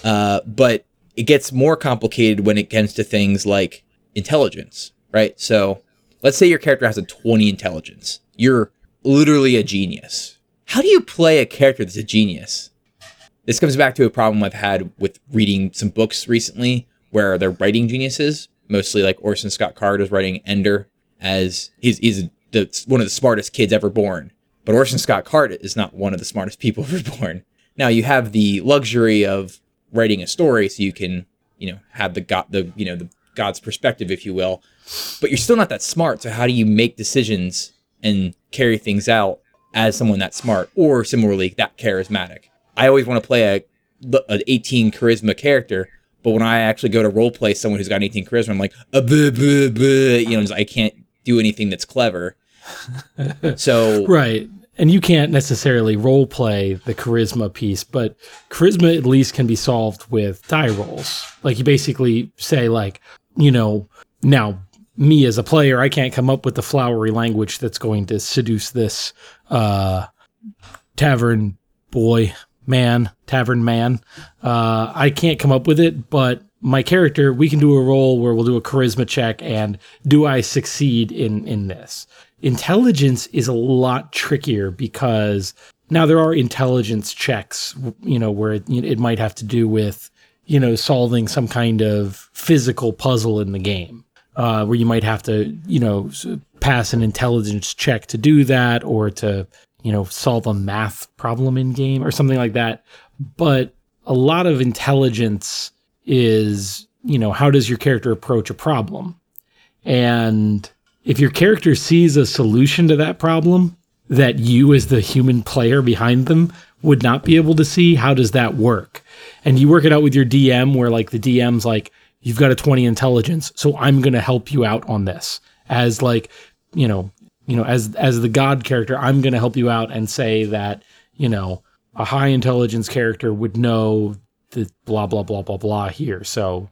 uh, but it gets more complicated when it comes to things like intelligence. Right. So, let's say your character has a 20 intelligence. You're literally a genius. How do you play a character that's a genius? This comes back to a problem I've had with reading some books recently where they're writing geniuses, mostly like Orson Scott Card is writing Ender as he's, he's the, one of the smartest kids ever born. But Orson Scott Card is not one of the smartest people ever born. Now you have the luxury of writing a story so you can, you know, have the god the you know the god's perspective, if you will. But you're still not that smart. So how do you make decisions and carry things out as someone that smart or similarly that charismatic. I always want to play a an 18 charisma character, but when I actually go to role play someone who's got 18 charisma, I'm like, uh, you know, I can't do anything that's clever. so right, and you can't necessarily role play the charisma piece, but charisma at least can be solved with die rolls. Like you basically say, like, you know, now me as a player, I can't come up with the flowery language that's going to seduce this uh, tavern boy, man, tavern man. Uh, I can't come up with it, but my character, we can do a roll where we'll do a charisma check, and do I succeed in in this? Intelligence is a lot trickier because now there are intelligence checks, you know, where it, it might have to do with you know solving some kind of physical puzzle in the game uh, where you might have to, you know, pass an intelligence check to do that or to, you know, solve a math problem in game or something like that. But a lot of intelligence is, you know, how does your character approach a problem? And if your character sees a solution to that problem that you, as the human player behind them, would not be able to see, how does that work? And you work it out with your DM where, like, the DM's like, you've got a 20 intelligence so i'm going to help you out on this as like you know you know as as the god character i'm going to help you out and say that you know a high intelligence character would know the blah blah blah blah blah here. So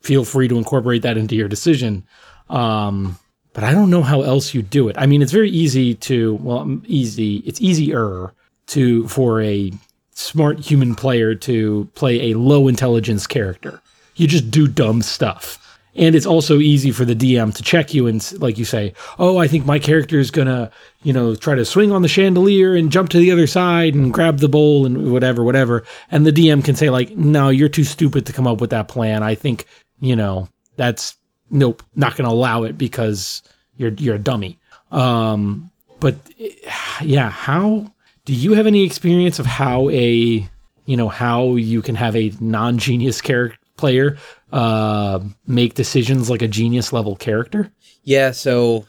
feel free to incorporate that into your decision. Um but i don't know how else you do it. I mean it's very easy to well easy it's easier to for a smart human player to play a low intelligence character. You just do dumb stuff. And it's also easy for the DM to check you and, like you say, oh, I think my character is gonna, you know, try to swing on the chandelier and jump to the other side and grab the bowl and whatever, whatever. And the DM can say like, no, you're too stupid to come up with that plan. I think, you know, that's nope, not gonna allow it because you're you're a dummy. Um, but yeah, how do you have any experience of how a you know how you can have a non-genius character player uh, make decisions like a genius level character? Yeah, so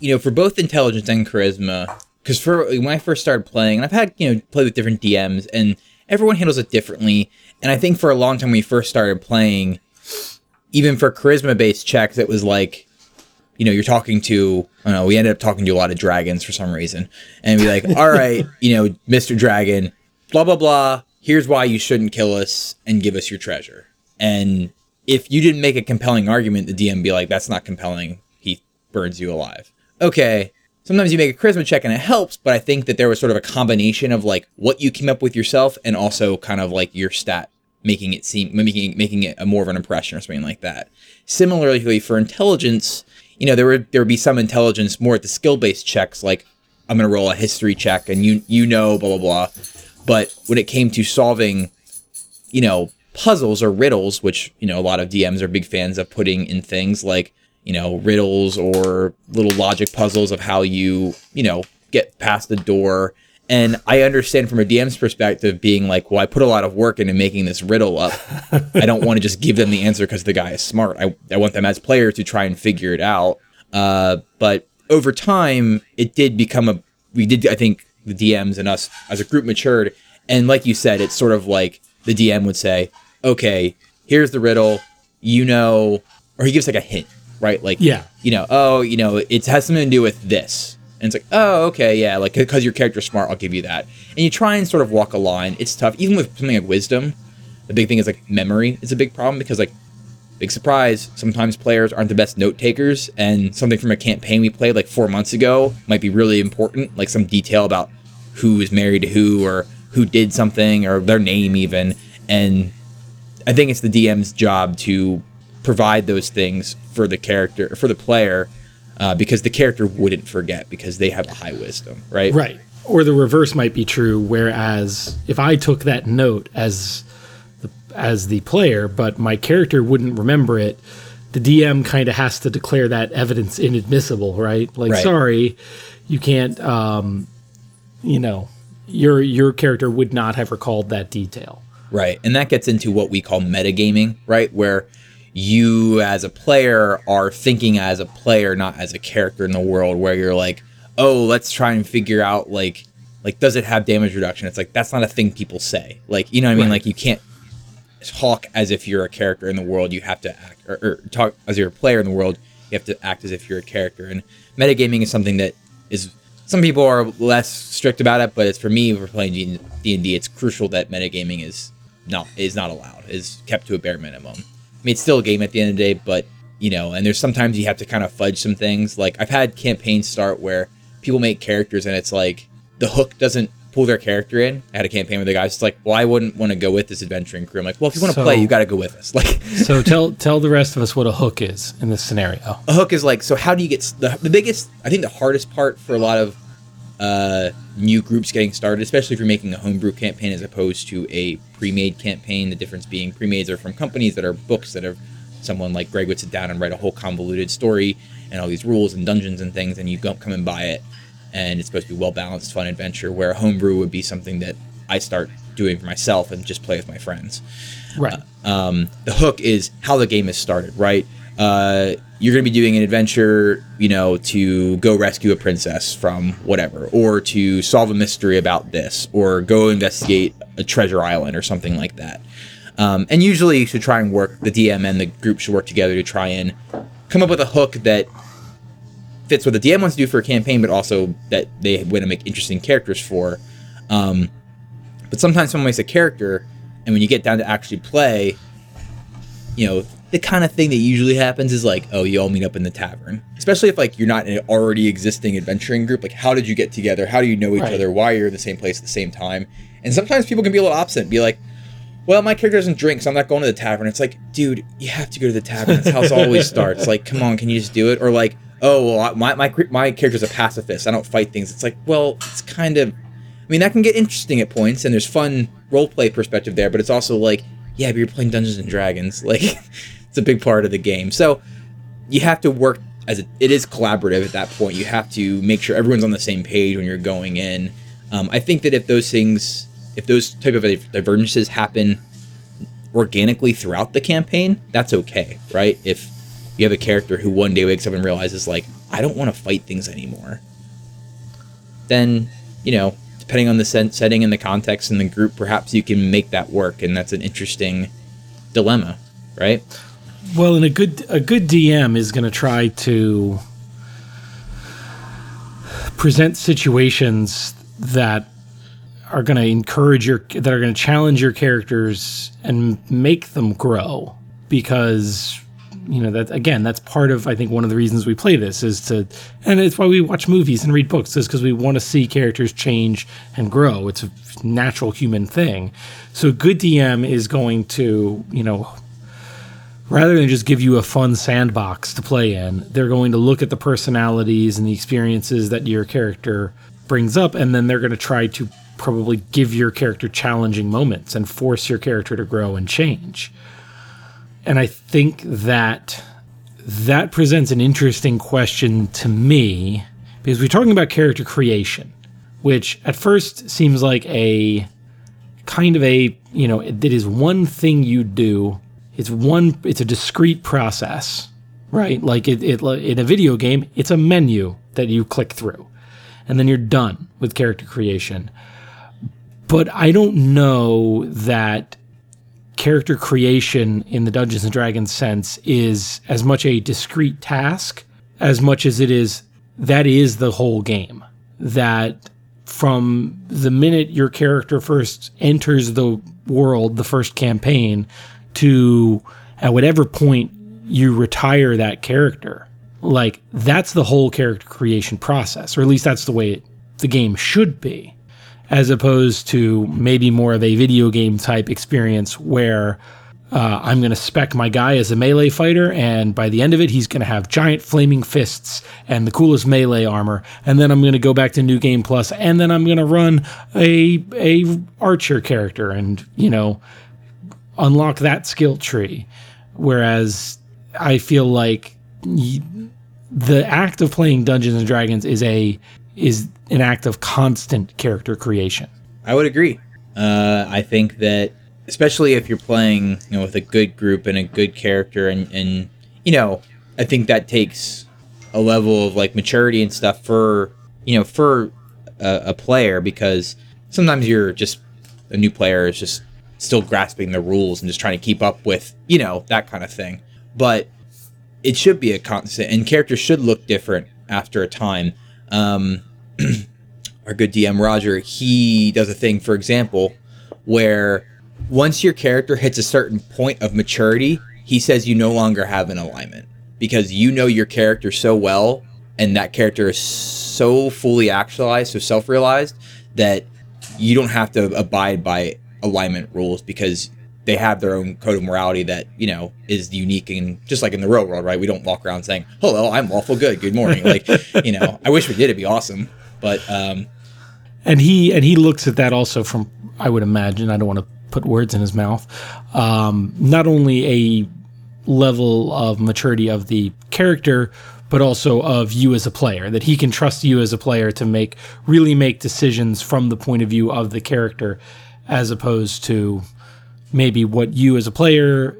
you know, for both intelligence and charisma, because for when I first started playing, and I've had you know play with different DMs, and everyone handles it differently. And I think for a long time when we first started playing, even for charisma based checks, it was like you know, you're talking to, I don't know, we ended up talking to a lot of dragons for some reason. And be like, all right, you know, Mr. Dragon, blah, blah, blah. Here's why you shouldn't kill us and give us your treasure. And if you didn't make a compelling argument, the DM be like, that's not compelling. He burns you alive. Okay. Sometimes you make a charisma check and it helps, but I think that there was sort of a combination of like what you came up with yourself and also kind of like your stat making it seem making making it a more of an impression or something like that. Similarly for intelligence, you know, there would there would be some intelligence more at the skill based checks, like I'm gonna roll a history check and you you know blah blah blah. But when it came to solving, you know, puzzles or riddles, which you know a lot of DMs are big fans of putting in things like you know riddles or little logic puzzles of how you you know get past the door. And I understand from a DM's perspective being like, well, I put a lot of work into making this riddle up. I don't want to just give them the answer because the guy is smart. I, I want them as players to try and figure it out. Uh, but over time, it did become a, we did, I think the DMs and us as a group matured. And like you said, it's sort of like the DM would say, okay, here's the riddle, you know, or he gives like a hint, right? Like, Yeah. you know, oh, you know, it has something to do with this. And it's like, oh, okay, yeah, like because your character's smart, I'll give you that. And you try and sort of walk a line. It's tough, even with something like wisdom. The big thing is like memory is a big problem because like, big surprise, sometimes players aren't the best note takers, and something from a campaign we played like four months ago might be really important, like some detail about who is married to who or who did something or their name even. And I think it's the DM's job to provide those things for the character for the player uh, because the character wouldn't forget because they have a high wisdom, right? Right. Or the reverse might be true. Whereas if I took that note as the, as the player, but my character wouldn't remember it, the DM kind of has to declare that evidence inadmissible, right? Like, Right. sorry, you can't. Um, you know, your your character would not have recalled that detail. Right. And that gets into what we call metagaming, right? Where you as a player are thinking as a player, not as a character in the world, where you're like, oh, let's try and figure out like like does it have damage reduction? It's like that's not a thing people say. Like, you know what I mean? Right. Like you can't talk as if you're a character in the world. You have to act or, or talk as you're a player in the world. You have to act as if you're a character. And metagaming is something that is some people are less strict about it, but it's for me for playing D and D. It's crucial that metagaming is not is not allowed. Is kept to a bare minimum. I mean, it's still a game at the end of the day, but you know, and there's sometimes you have to kind of fudge some things. Like I've had campaigns start where people make characters and it's like the hook doesn't pull their character in. I had a campaign with the guy's It's like, "Well, I wouldn't want to go with this adventuring crew." I'm like, "Well, if you want to So- play, you got to go with us." Like, So tell tell the rest of us what a hook is in this scenario. a hook is like so how do you get the, the biggest i think the hardest part for a lot of uh, new groups getting started especially if you're making a homebrew campaign as opposed to a pre-made campaign the difference being pre-mades are from companies that are books that have someone like greg would sit down and write a whole convoluted story and all these rules and dungeons and things and you go come and buy it and it's supposed to be well balanced fun adventure where a homebrew would be something that i start doing for myself and just play with my friends Right. um, the hook is how the game is started, right? Uh, you're going to be doing an adventure, you know, to go rescue a princess from whatever, or to solve a mystery about this, or go investigate a treasure island or something like that. Um, and usually, you should try and work. The DM and the group should work together to try and come up with a hook that fits what the DM wants to do for a campaign, but also that they want to make interesting characters for. Um, but sometimes someone makes a character, and when you get down to actually play, you know, the kind of thing that usually happens is like, oh, you all meet up in the tavern. Especially if like you're not an already existing adventuring group. Like, how did you get together? How do you know each Right. other? Why are you're in the same place at the same time? And sometimes people can be a little and be like, well, my character doesn't drink, so I'm not going to the tavern. It's like, dude, you have to go to the tavern. That's how it always starts. Like, come on, can you just do it? Or like, oh, well, my my my character's a pacifist. I don't fight things. It's like, well, it's kind of. I mean, that can get interesting at points, and there's fun role play perspective there. But it's also like, yeah, but you're playing Dungeons and Dragons. Like, it's a big part of the game. So you have to work as a, it is collaborative at that point. You have to make sure everyone's on the same page when you're going in. Um, I think that if those things, if those type of divergences happen organically throughout the campaign, that's okay, right? If you have a character who one day wakes up and realizes like, I don't want to fight things anymore, then you know, depending on the setting and the context and the group, perhaps you can make that work, and that's an interesting dilemma, right? Well, and a good a good DM is going to try to present situations that are going to encourage your that are going to challenge your characters and make them grow because you know that again that's part of i think one of the reasons we play this is to and it's why we watch movies and read books is because we want to see characters change and grow. It's a natural human thing. So good dm is going to you know rather than just give you a fun sandbox to play in they're going to look at the personalities and the experiences that your character brings up and then they're going to try to probably give your character challenging moments and force your character to grow and change and I think that that presents an interesting question to me because we're talking about character creation, which at first seems like a kind of a, you know, it is one thing you do. It's one, it's a discrete process, right? Like it, it, in a video game, it's a menu that you click through and then you're done with character creation. But I don't know that character creation in the Dungeons and Dragons sense is as much a discrete task as much as it is that is the whole game. That from the minute your character first enters the world, the first campaign, to at whatever point you retire that character, like that's the whole character creation process, or at least that's the way it, the game should be as opposed to maybe more of a video game type experience where uh, I'm going to spec my guy as a melee fighter, and by the end of it, he's going to have giant flaming fists and the coolest melee armor. And then I'm going to go back to New Game Plus, and then I'm going to run a a archer character, and you know, unlock that skill tree. Whereas I feel like the act of playing Dungeons and Dragons is a is an act of constant character creation. I would agree. Uh, I think that especially if you're playing you know with a good group and a good character and and you know I think that takes a level of like maturity and stuff for you know for a, a player because sometimes you're just a new player is just still grasping the rules and just trying to keep up with you know that kind of thing but it should be a constant and characters should look different after a time um, our good DM Roger, he does a thing, for example, where once your character hits a certain point of maturity, he says you no longer have an alignment because you know your character so well and that character is so fully actualized, so self realized that you don't have to abide by alignment rules because they have their own code of morality that you know is unique and just like in the real world, right? We don't walk around saying, oh, "Hello, I'm lawful good. Good morning." Like, you know, I wish we did. It'd be awesome, but um, and he and he looks at that also from I would imagine. I don't want to put words in his mouth. Um, not only a level of maturity of the character, but also of you as a player. That he can trust you as a player to make really make decisions from the point of view of the character, as opposed to maybe what you as a player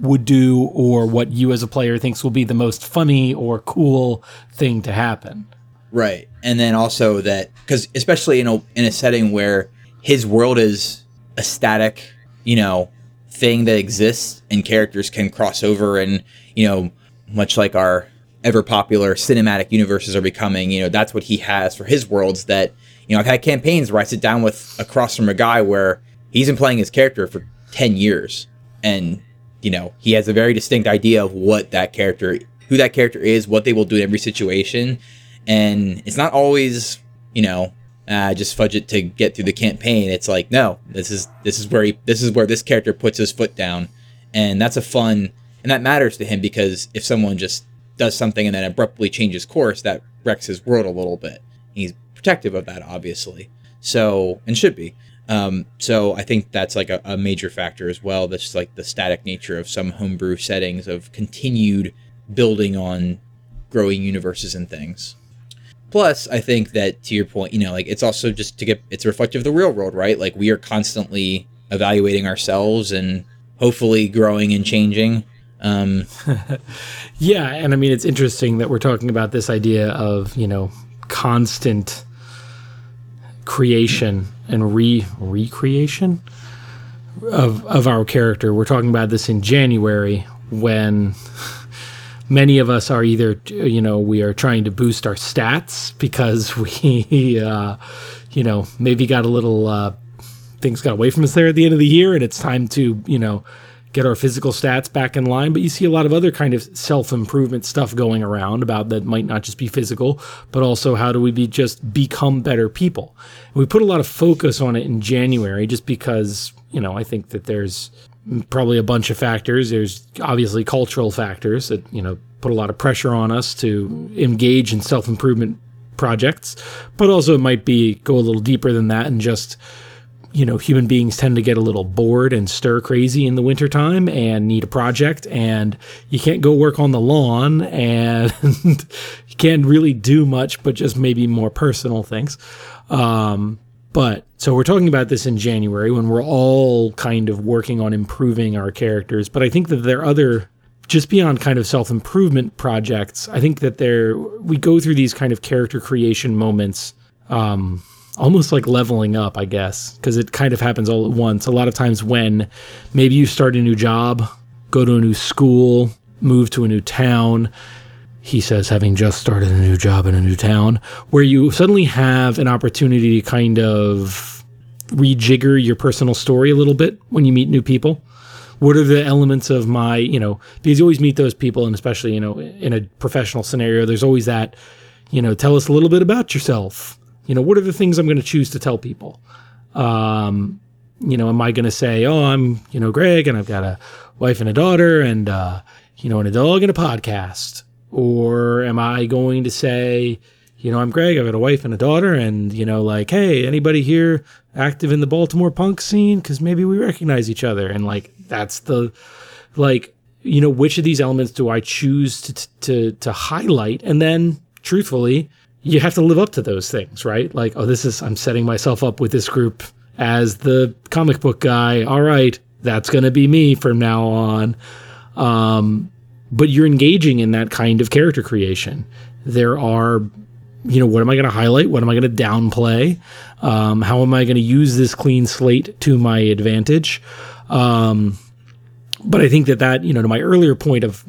would do or what you as a player thinks will be the most funny or cool thing to happen. Right. And then also that cuz especially in a in a setting where his world is a static, you know, thing that exists and characters can cross over and, you know, much like our ever popular cinematic universes are becoming, you know, that's what he has for his worlds that, you know, I've had campaigns where I sit down with across from a guy where he's been playing his character for 10 years and you know he has a very distinct idea of what that character who that character is what they will do in every situation and it's not always you know uh, just fudge it to get through the campaign. It's like no this is this is where he this is where this character puts his foot down. And that's a fun and that matters to him because if someone just does something and then abruptly changes course that wrecks his world a little bit. He's protective of that obviously. So and should be. Um, so I think that's like a, a, major factor as well. That's like the static nature of some homebrew settings of continued building on growing universes and things. Plus, I think that to your point, you know, like it's also just to get it's reflective of the real world, right? Like we are constantly evaluating ourselves and hopefully growing and changing. Um, yeah, and I mean it's interesting that we're talking about this idea of you know constant creation and re recreation of of our character. We're talking about this in January when many of us are either you know we are trying to boost our stats because we uh, you know maybe got a little uh, things got away from us there at the end of the year and it's time to you know get our physical stats back in line. But you see a lot of other kind of self-improvement stuff going around about that might not just be physical but also how do we be just become better people? We put a lot of focus on it in january just because you know i think that there's probably a bunch of factors. There's obviously cultural factors that, you know, put a lot of pressure on us to engage in self improvement projects, but also it might be go a little deeper than that and just, you know, human beings tend to get a little bored and stir crazy in the wintertime and need a project and you can't go work on the lawn and you can't really do much but just maybe more personal things. Um, but so we're talking about this in January when we're all kind of working on improving our characters. But I think that there are other, just beyond kind of self improvement projects, I think that there, we go through these kind of character creation moments, um, almost like leveling up, I guess, because it kind of happens all at once. A lot of times when maybe you start a new job, go to a new school, move to a new town, he says, having just started a new job in a new town, where you suddenly have an opportunity to kind of rejigger your personal story a little bit when you meet new people. What are the elements of my, you know, because you always meet those people, and especially, you know, in a professional scenario, there's always that, you know, tell us a little bit about yourself. You know, what are the things I'm going to choose to tell people? Um, you know, am I going to say, oh, I'm, you know, Greg, and I've got a wife and a daughter, and, uh, you know, and a dog and a podcast? Or am I going to say, you know, I'm Greg, I've got a wife and a daughter, and, you know, like, hey, anybody here active in the Baltimore punk scene? Because maybe we recognize each other. And, like, that's the, like, you know, which of these elements do I choose to, to, to highlight? And then, truthfully, you have to live up to those things, right? Like, oh, this is, I'm setting myself up with this group as the comic book guy. All right, that's going to be me from now on. Um, but you're engaging in that kind of character creation. There are, you know, what am I going to highlight? What am I going to downplay? Um, how am I going to use this clean slate to my advantage? Um, but I think that that, you know, to my earlier point of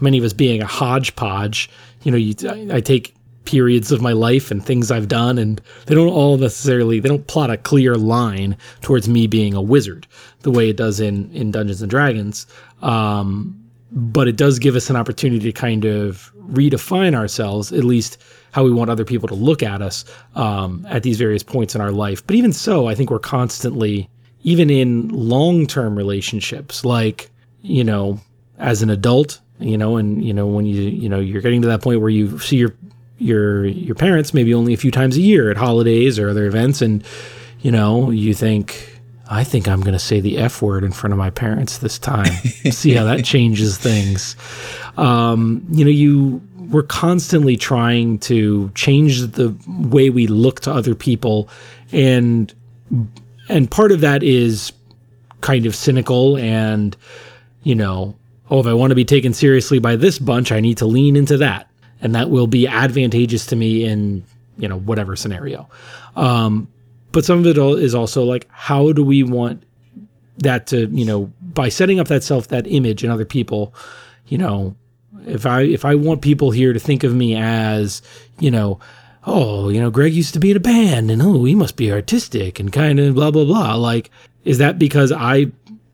many of us being a hodgepodge, you know, you, I, I take periods of my life and things I've done, and they don't all necessarily they don't plot a clear line towards me being a wizard the way it does in in Dungeons and Dragons. Um, but it does give us an opportunity to kind of redefine ourselves, at least how we want other people to look at us um, at these various points in our life. But even so, I think we're constantly, even in long term relationships, like, you know, as an adult, you know, and, you know, when you, you know, you're getting to that point where you see your, your, your parents maybe only a few times a year at holidays or other events. And, you know, you think, I think I'm going to say the F word in front of my parents this time. See how that changes things. Um, you know, you we're constantly trying to change the way we look to other people, and and part of that is kind of cynical and you know, oh, if I want to be taken seriously by this bunch, I need to lean into that, and that will be advantageous to me in you know whatever scenario. Um, but some of it is also like how do we want that to you know by setting up that self that image in other people you know if i if i want people here to think of me as you know oh you know greg used to be in a band and oh he must be artistic and kind of blah blah blah. Like is that because i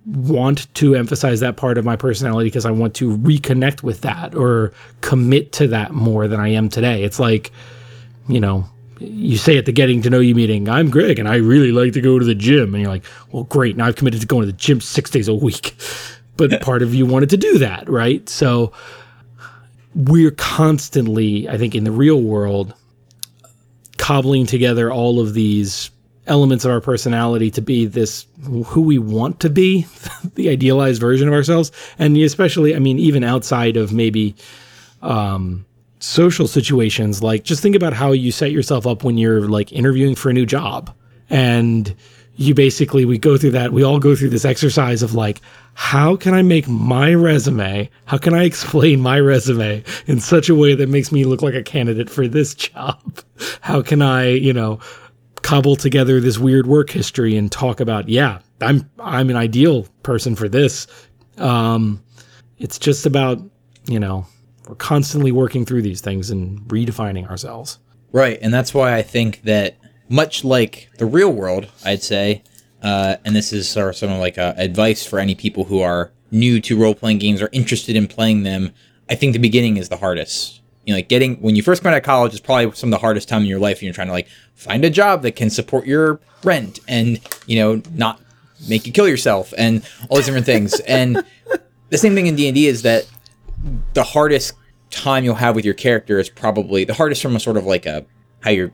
want to emphasize that part of my personality because i want to reconnect with that or commit to that more than i am today? It's like you know you say at the getting to know you meeting, I'm Greg and I really like to go to the gym. And you're like, well, great. Now I've committed to going to the gym six days a week. But part of you wanted to do that, right? So we're constantly, I think, in the real world, cobbling together all of these elements of our personality to be this who we want to be, the idealized version of ourselves. And especially, I mean, even outside of maybe, um, social situations like just think about how you set yourself up when you're like interviewing for a new job and you basically we go through that we all go through this exercise of like how can i make my resume how can i explain my resume in such a way that makes me look like a candidate for this job how can i you know cobble together this weird work history and talk about, yeah, I'm I'm an ideal person for this. Um, it's just about you know we're constantly working through these things and redefining ourselves. Right, and that's why I think that much like the real world, I'd say, uh, and this is sort of, of like uh, advice for any people who are new to role playing games or interested in playing them. I think the beginning is the hardest. You know, like getting when you first come out of college is probably some of the hardest time in your life, and you're trying to like find a job that can support your rent and you know not make you kill yourself and all these different things. And the same thing in D and D is that the hardest time you'll have with your character is probably the hardest from a sort of like a how you're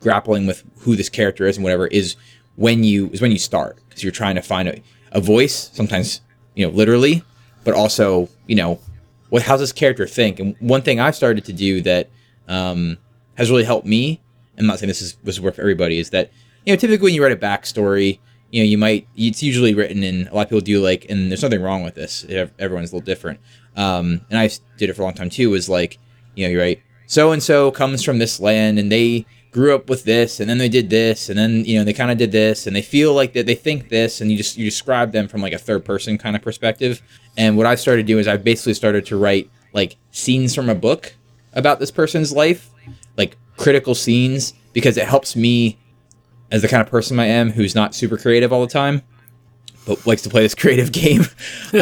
grappling with who this character is and whatever is when you is when you start. Because you're trying to find a, a voice sometimes you know literally but also you know what how's this character think? And one thing i've started to do that um, has really helped me i'm not saying this is this work for everybody is that you know typically when you write a backstory you know you might it's usually written in a lot of people do like and there's nothing wrong with this everyone's a little different. Um, and i did it for a long time too was like you know you're right so and so comes from this land and they grew up with this and then they did this and then you know they kind of did this and they feel like that they think this and you just you describe them from like a third person kind of perspective. And what i started doing is i basically started to write like scenes from a book about this person's life like critical scenes because it helps me as the kind of person i am who's not super creative all the time but likes to play this creative game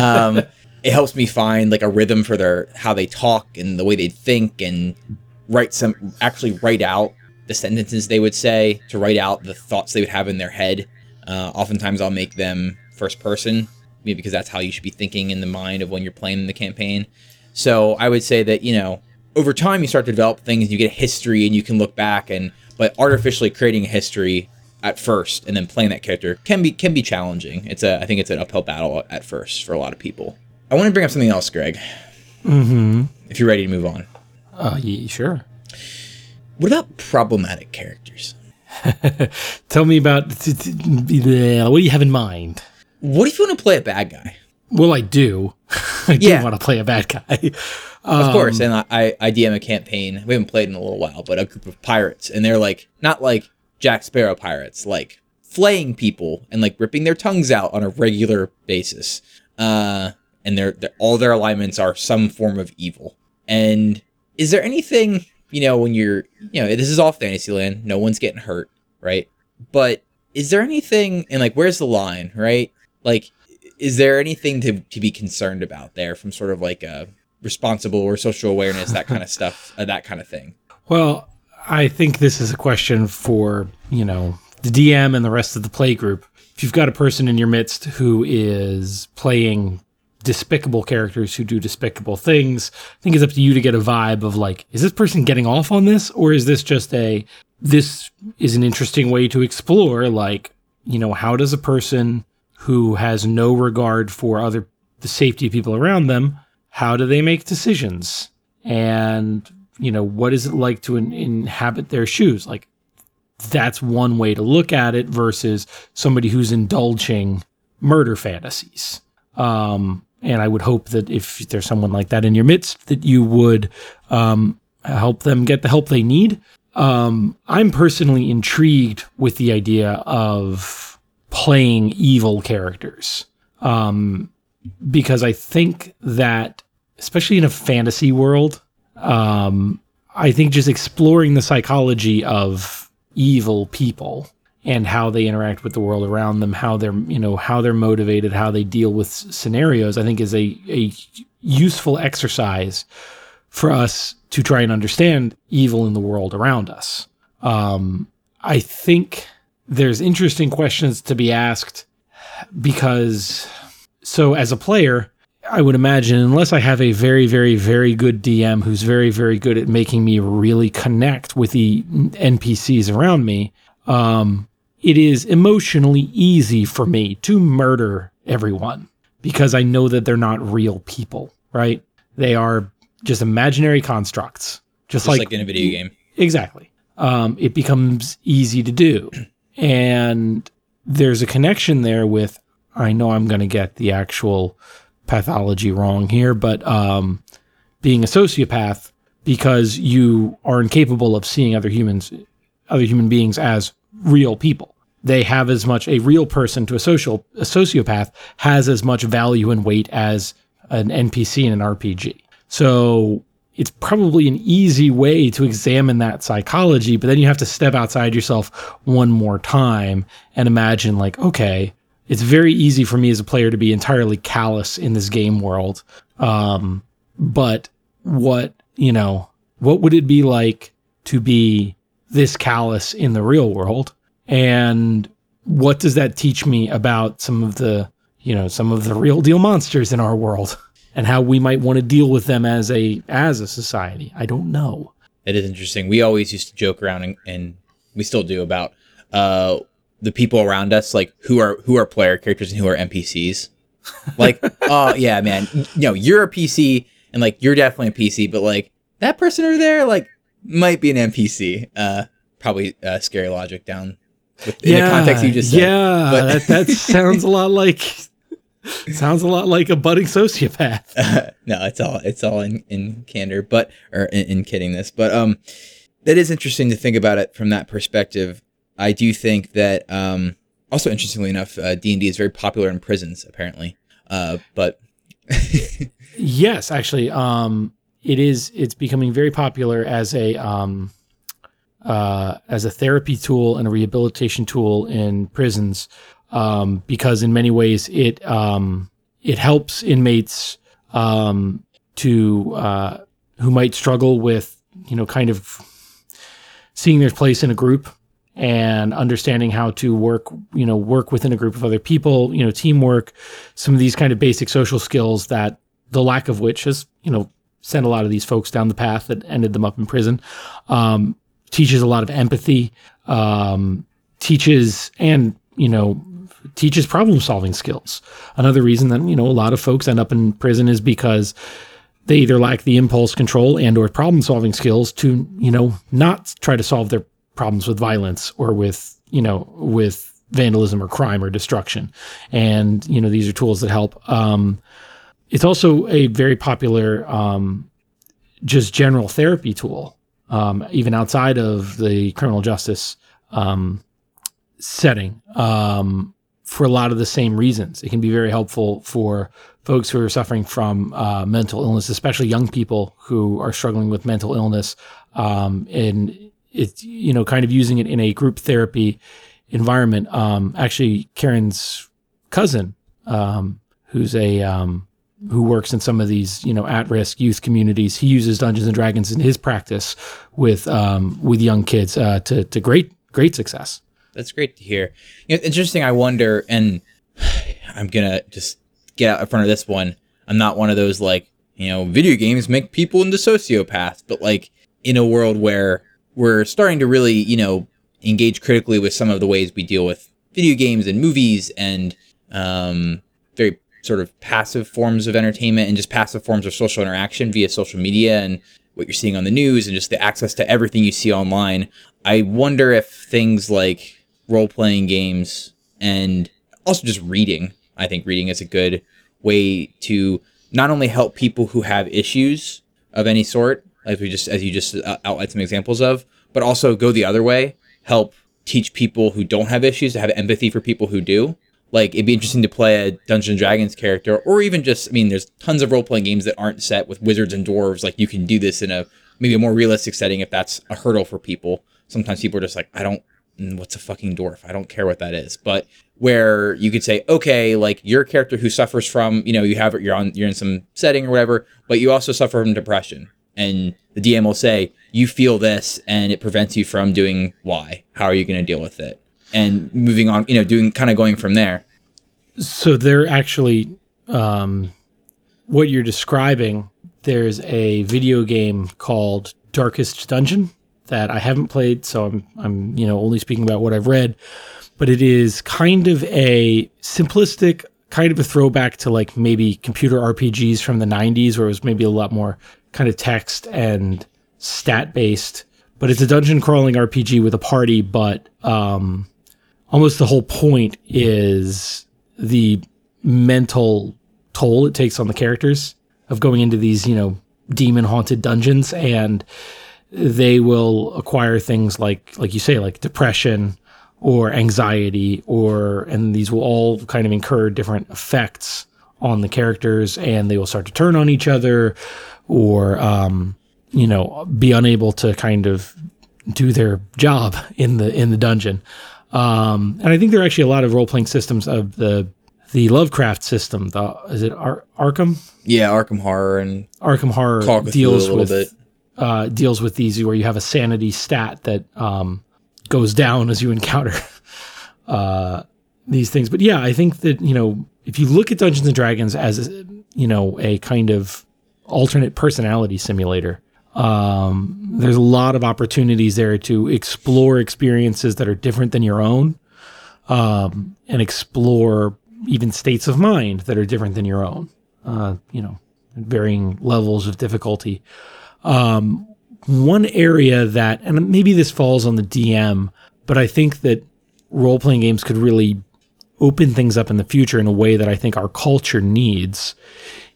um, it helps me find like a rhythm for their how they talk and the way they think and write some actually write out the sentences they would say, to write out the thoughts they would have in their head. Uh, oftentimes, I'll make them first person, maybe because that's how you should be thinking in the mind of when you're playing the campaign. So I would say that you know, over time, you start to develop things. You get a history, and you can look back and but artificially creating a history at first and then playing that character can be can be challenging. It's a I think it's an uphill battle at first for a lot of people. I want to bring up something else, Greg. Mm-hmm. If you're ready to move on. Uh, yeah, sure. What about problematic characters? Tell me about what do you have in mind? What if you want to play a bad guy? Well, I do. I do want to play a bad guy. Um, of course, and I, I DM a campaign. We haven't played in a little while, but a group of pirates, and they're like not like Jack Sparrow pirates, like flaying people and like ripping their tongues out on a regular basis. Uh, and their all their alignments are some form of evil. And is there anything you know, when you're, you know, this is all Fantasyland, no one's getting hurt, right? But is there anything, and like, where's the line, right? Like, is there anything to, to be concerned about there from sort of like a responsible or social awareness, that kind of stuff, uh, that kind of thing? Well, I think this is a question for, you know, the DM and the rest of the play group. If you've got a person in your midst who is playing despicable characters who do despicable things. I think it's up to you to get a vibe of like, is this person getting off on this? Or is this just a, this is an interesting way to explore, like, you know, how does a person who has no regard for other, the safety of people around them, how do they make decisions? And, you know, what is it like to in- inhabit their shoes? Like, that's one way to look at it versus somebody who's indulging murder fantasies. Um, and I would hope that if there's someone like that in your midst, that you would um, help them get the help they need. Um, I'm personally intrigued with the idea of playing evil characters um, because I think that, especially in a fantasy world, um, I think just exploring the psychology of evil people and how they interact with the world around them, how they're you know how they're motivated, how they deal with scenarios. I think is a a useful exercise for us to try and understand evil in the world around us. Um, I think there's interesting questions to be asked because so as a player. I would imagine, unless I have a very, very, very good DM who's very, very good at making me really connect with the NPCs around me, um, it is emotionally easy for me to murder everyone because I know that they're not real people, right? They are just imaginary constructs, just, just like, like, in a video game. Exactly. Um, it becomes easy to do. And there's a connection there with, I know I'm going to get the actual pathology wrong here, but um, being a sociopath because you are incapable of seeing other humans, other human beings as real people. They have as much a real person to a social a sociopath has as much value and weight as an NPC in an RPG. So it's probably an easy way to examine that psychology, but then you have to step outside yourself one more time and imagine like, okay, it's very easy for me as a player to be entirely callous in this game world. Um, but what, you know, what would it be like to be this callous in the real world? And what does that teach me about some of the, you know, some of the real deal monsters in our world and how we might want to deal with them as a as a society? I don't know. It is interesting. We always used to joke around and, and we still do about uh the people around us, like who are who are player characters and who are NPCs. Like, oh yeah, man, you know, you're a PC and like you're definitely a PC, but like that person over there, like might be an NPC. Uh, probably uh, scary logic down with, in the context you just said. Yeah, But- that, that sounds a lot like sounds a lot like a budding sociopath. no, it's all it's all in, in candor, but or in, in kidding this, but um, that is interesting to think about it from that perspective. I do think that um, also interestingly enough, uh, D and D is very popular in prisons apparently. Uh, but Yes, actually, um, it is. It's becoming very popular as a um, uh, as a therapy tool and a rehabilitation tool in prisons, um, because in many ways it um, it helps inmates um, to uh, who might struggle with you know kind of seeing their place in a group and understanding how to work you know work within a group of other people you know teamwork some of these kind of basic social skills that the lack of which has you know sent a lot of these folks down the path that ended them up in prison. Um, teaches a lot of empathy um, teaches and you know teaches problem solving skills. Another reason that you know a lot of folks end up in prison is because they either lack the impulse control and or problem solving skills to you know not try to solve their problems with violence or with you know with vandalism or crime or destruction and you know these are tools that help um, it's also a very popular um, just general therapy tool um, even outside of the criminal justice um, setting um, for a lot of the same reasons. It can be very helpful for folks who are suffering from uh, mental illness, especially young people who are struggling with mental illness. Um, and it's, you know, kind of using it in a group therapy environment. Um, actually, Karen's cousin, um, who's a, um, who works in some of these, you know, at-risk youth communities. He uses Dungeons and Dragons in his practice with um, with young kids uh, to to great great success. That's great to hear. You know, interesting. I wonder, and I'm gonna just get out in front of this one. I'm not one of those like you know, video games make people into sociopaths, but like in a world where we're starting to really you know engage critically with some of the ways we deal with video games and movies and um, very sort of passive forms of entertainment and just passive forms of social interaction via social media and what you're seeing on the news and just the access to everything you see online. I wonder if things like role playing games and also just reading, I think reading is a good way to not only help people who have issues of any sort, as we just as you just uh, outlined some examples of, but also go the other way, help teach people who don't have issues to have empathy for people who do. Like it'd be interesting to play a Dungeons and Dragons character, or even just I mean, there's tons of role playing games that aren't set with wizards and dwarves. Like you can do this in a maybe a more realistic setting if that's a hurdle for people. Sometimes people are just like, I don't, mm, what's a fucking dwarf? I don't care what that is. But where you could say, okay, like your character who suffers from, you know, you have you're on you're in some setting or whatever, but you also suffer from depression, and the DM will say, you feel this, and it prevents you from doing Y. How are you going to deal with it? And moving on, you know, doing kind of going from there. So they're actually um, what you're describing. There's a video game called Darkest Dungeon that I haven't played, so I'm I'm you know only speaking about what I've read. But it is kind of a simplistic, kind of a throwback to like maybe computer RPGs from the '90s, where it was maybe a lot more kind of text and stat based. But it's a dungeon crawling RPG with a party, but um, almost the whole point is the mental toll it takes on the characters of going into these, you know, demon haunted dungeons and they will acquire things like like you say like depression, or anxiety or and these will all kind of incur different effects on the characters and they will start to turn on each other or um, you know be unable to kind of do their job in the in the dungeon. Um, and i think there are actually a lot of role-playing systems of the the lovecraft system the is it Ar- arkham? Yeah, Arkham Horror and arkham horror deals with uh, deals with these where you have a sanity stat that um, goes down as you encounter uh, these things. But yeah, I think that you know if you look at Dungeons and Dragons as you know a kind of alternate personality simulator, um, there's a lot of opportunities there to explore experiences that are different than your own, um, and explore even states of mind that are different than your own. Uh, you know, varying levels of difficulty one area that, and maybe this falls on the DM, but I think that role playing games could really open things up in the future in a way that I think our culture needs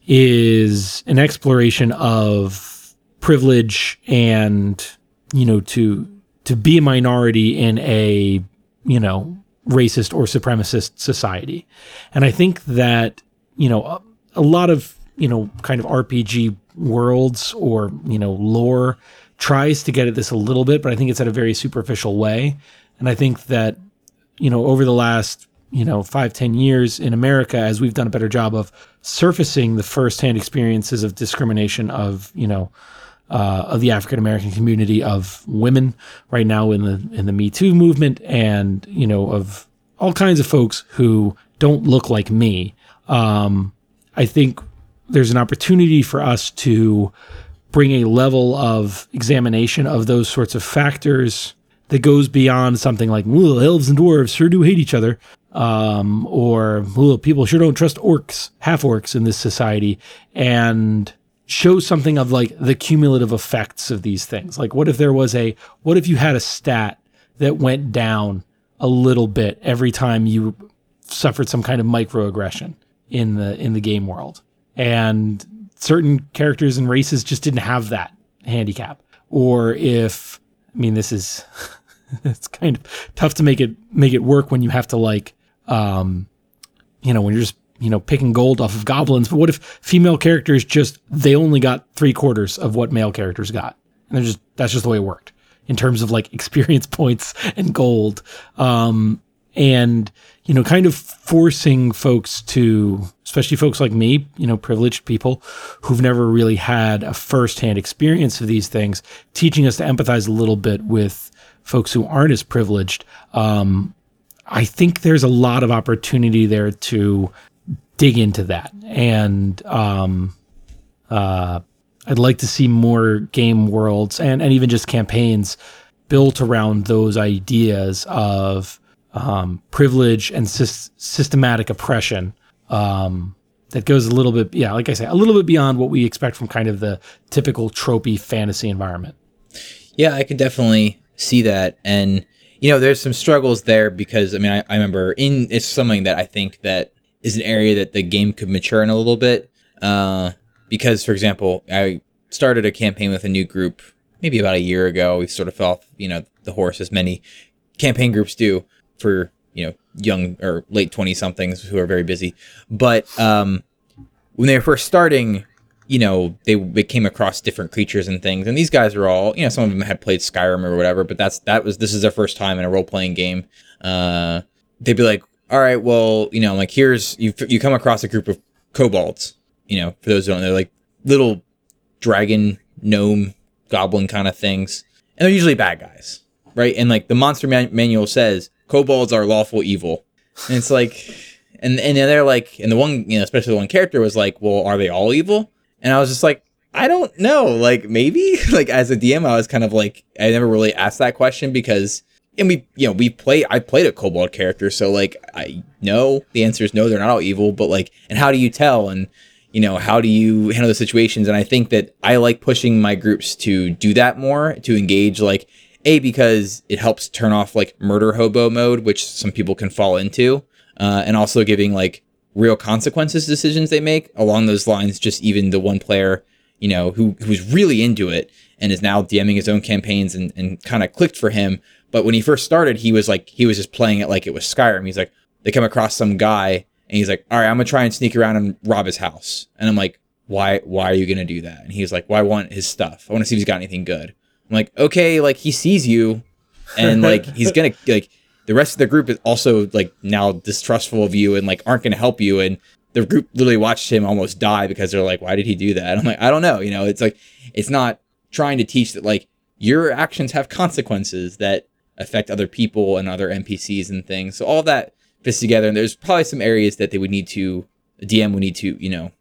is an exploration of privilege and, you know, to, to be a minority in a, you know, racist or supremacist society. And I think that, you know, a, a lot of, you know, kind of RPG worlds or, you know, lore tries to get at this a little bit, but I think it's at a very superficial way. And I think that, you know, over the last, you know, five, ten years in America, as we've done a better job of surfacing the firsthand experiences of discrimination of, you know, uh, of the African American community of women right now in the in the Me Too movement, and you know of all kinds of folks who don't look like me. Um, I think there's an opportunity for us to bring a level of examination of those sorts of factors that goes beyond something like well, elves and dwarves sure do hate each other um, or well, people sure don't trust orcs half orcs in this society and show something of like the cumulative effects of these things. Like what if there was a what if you had a stat that went down a little bit every time you suffered some kind of microaggression in the in the game world? And certain characters and races just didn't have that handicap. Or if i mean this is it's kind of tough to make it make it work when you have to like um you know when you're just you know picking gold off of goblins but what if female characters just they only got three quarters of what male characters got? And they're just that's just the way it worked in terms of like experience points and gold. Um and you know kind of forcing folks to especially folks like me you know privileged people who've never really had a firsthand experience of these things teaching us to empathize a little bit with folks who aren't as privileged um, i think there's a lot of opportunity there to dig into that and um, uh, i'd like to see more game worlds and, and even just campaigns built around those ideas of um, privilege and sys- systematic oppression um, that goes a little bit, yeah, like I say, a little bit beyond what we expect from kind of the typical tropey fantasy environment. Yeah, I could definitely see that. And, you know, there's some struggles there because, I mean, I, I remember in, it's something that I think that is an area that the game could mature in a little bit. Uh, because, for example, I started a campaign with a new group maybe about a year ago. We sort of fell off, you know, the horse as many campaign groups do for, you know, young or late 20 somethings who are very busy. But, um, when they were first starting, you know, they, they came across different creatures and things. And these guys were all, you know, some of them had played Skyrim or whatever, but that's, that was, this is their first time in a role playing game. Uh, they'd be like, all right, well, you know, like here's, you, you come across a group of kobolds, you know, for those who don't know, they're like little dragon, gnome, goblin kind of things. And they're usually bad guys, right? And like the monster man- manual says, kobolds are lawful evil. And it's like, and and they're like, and the one, you know, especially the one character was like, well, are they all evil? And I was just like, I don't know. Like maybe, like as a DM, I was kind of like, I never really asked that question because, and we, you know, we play. I played a kobold character, so like I know the answer is no, they're not all evil. But like, and how do you tell? And you know, how do you handle the situations? And I think that I like pushing my groups to do that more, to engage like a because it helps turn off like murder hobo mode, which some people can fall into, uh, and also giving like real consequences decisions they make along those lines. Just even the one player, you know, who who's really into it and is now DMing his own campaigns and, and kind of clicked for him, But when he first started, he was like he was just playing it like it was Skyrim. He's like they come across some guy and he's like, "All right, I'm gonna try and sneak around and rob his house." And I'm like, "Why? Why are you gonna do that?" And he's like, "Well, I want his stuff. I want to see if he's got anything good." I'm like, "Okay, like he sees you, and like he's gonna like." The rest of the group is also like now distrustful of you and like aren't going to help you. And the group literally watched him almost die because they're like, why did he do that? I'm like, I don't know. You know, it's like, it's not trying to teach that like your actions have consequences that affect other people and other NPCs and things. So all that fits together. And there's probably some areas that they would need to, DM would need to, you know,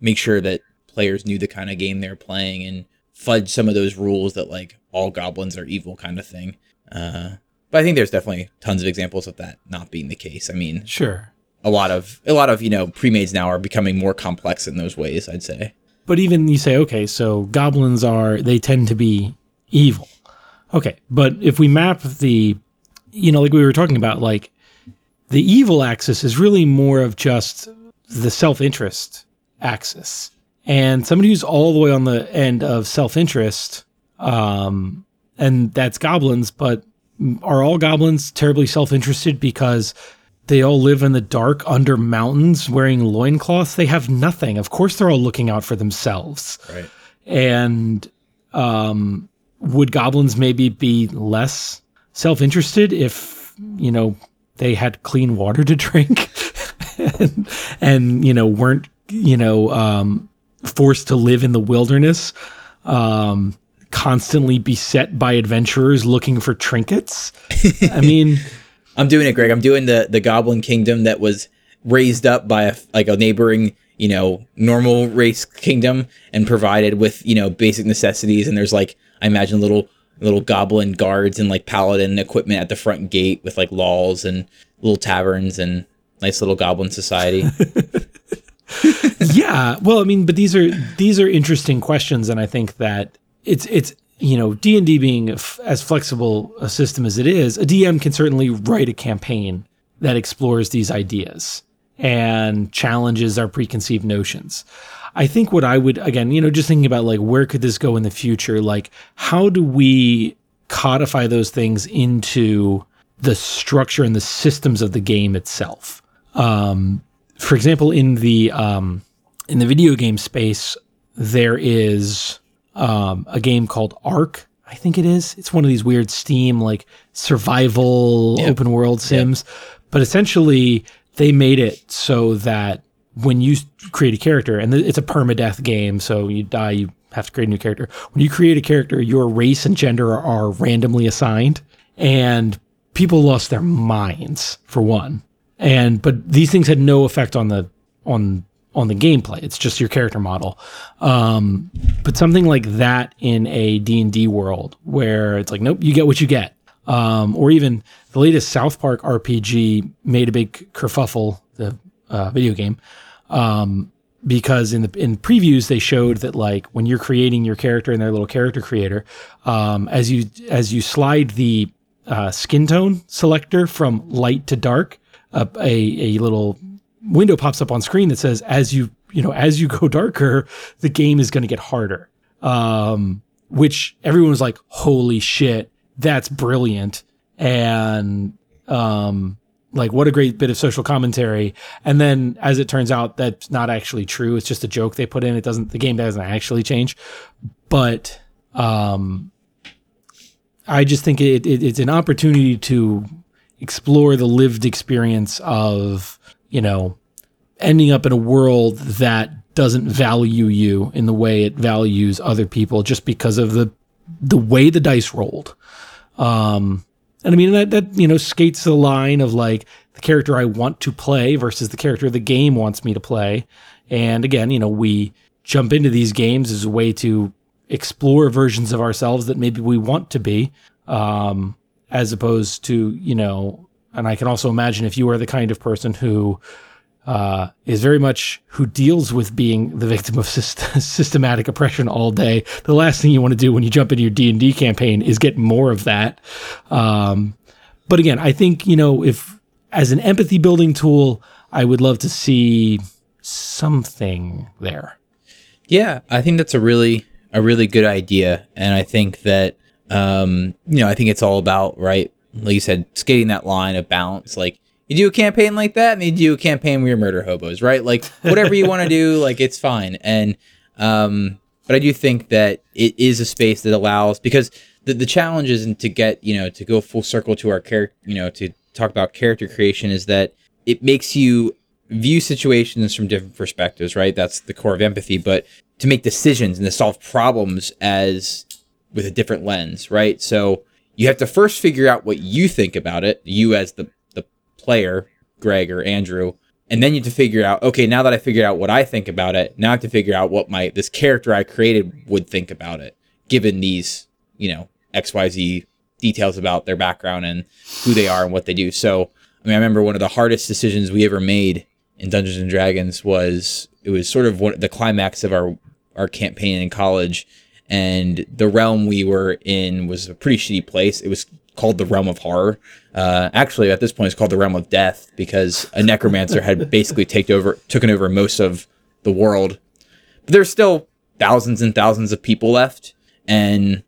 make sure that players knew the kind of game they're playing and fudge some of those rules that like all goblins are evil kind of thing. Uh, but I think there's definitely tons of examples of that not being the case. I mean, Sure. a lot of a lot of you know pre-mades now are becoming more complex in those ways. I'd say. But even you say, okay, so goblins are, they tend to be evil. Okay. But if we map the, you know, like we were talking about, like the evil axis is really more of just the self interest axis. And somebody who's all the way on the end of self interest, um, and that's goblins, but are all goblins terribly self interested because they all live in the dark under mountains wearing loincloths? They have nothing. Of course, they're all looking out for themselves. Right. And um, would goblins maybe be less self interested if, you know, they had clean water to drink and, and, you know, weren't, you know, um, forced to live in the wilderness, um, constantly beset by adventurers looking for trinkets? I mean, I'm doing it, Greg. I'm doing the the Goblin Kingdom that was raised up by a, like a neighboring, you know, normal race kingdom and provided with you know basic necessities. And there's like I imagine little little goblin guards and like paladin equipment at the front gate with like laws and little taverns and nice little goblin society. yeah well i mean but these are these are interesting questions and i think that it's it's you know d&d being as flexible a system as it is a dm can certainly write a campaign that explores these ideas and challenges our preconceived notions. I think what i would again you know just thinking about like where could this go in the future? Like how do we codify those things into the structure and the systems of the game itself? Um, for example, in the um, in the video game space, there is um, a game called Ark. I think it is. It's one of these weird Steam like survival open world sims, but essentially they made it so that when you create a character, and it's a permadeath game, so you die, you have to create a new character. When you create a character, your race and gender are, are randomly assigned, and people lost their minds for one and but these things had no effect on the on on the gameplay. It's just your character model. Um but something like that in a d&d world where it's like nope you get what you get. Um or even the latest south park rpg made a big kerfuffle the uh, video game um because in the in previews they showed that like when you're creating your character in their little character creator um as you as you slide the uh, skin tone selector from light to dark a, a, a little window pops up on screen that says as you you know as you go darker the game is going to get harder. Um which everyone was like holy shit that's brilliant. And um like what a great bit of social commentary. And then as it turns out that's not actually true. It's just a joke they put in. It doesn't the game doesn't actually change. But um i just think it, it it's an opportunity to explore the lived experience of, you know, ending up in a world that doesn't value you in the way it values other people just because of the the way the dice rolled. Um and I mean that that you know skates the line of like the character I want to play versus the character the game wants me to play. And again, you know, we jump into these games as a way to explore versions of ourselves that maybe we want to be. Um as opposed to you know and i can also imagine if you are the kind of person who uh, is very much who deals with being the victim of syst- systematic oppression all day the last thing you want to do when you jump into your d&d campaign is get more of that. Um, but again i think you know if as an empathy building tool i would love to see something there. Yeah, I think that's a really a really good idea, and I think that um, you know, I think it's all about right, like you said, skating that line of balance. Like you do a campaign like that, and you do a campaign where you're murder hobos, right? Like whatever you want to do, like it's fine. And um, but I do think that it is a space that allows because the the challenge isn't to get you know to go full circle to our character, you know, to talk about character creation is that it makes you view situations from different perspectives, right? That's the core of empathy, but to make decisions and to solve problems as with a different lens, right? So you have to first figure out what you think about it, you as the the player, Greg or Andrew, and then you have to figure out, okay, now that I figured out what I think about it, now I have to figure out what my this character I created would think about it, given these, you know, XYZ details about their background and who they are and what they do. So I mean, I remember one of the hardest decisions we ever made in Dungeons and Dragons was it was sort of the climax of our our campaign in college, and the realm we were in was a pretty shitty place. It was called the realm of horror. Uh, actually, at this point, it's called the realm of death because a necromancer had basically taken over taken over most of the world. But there's still thousands and thousands of people left, and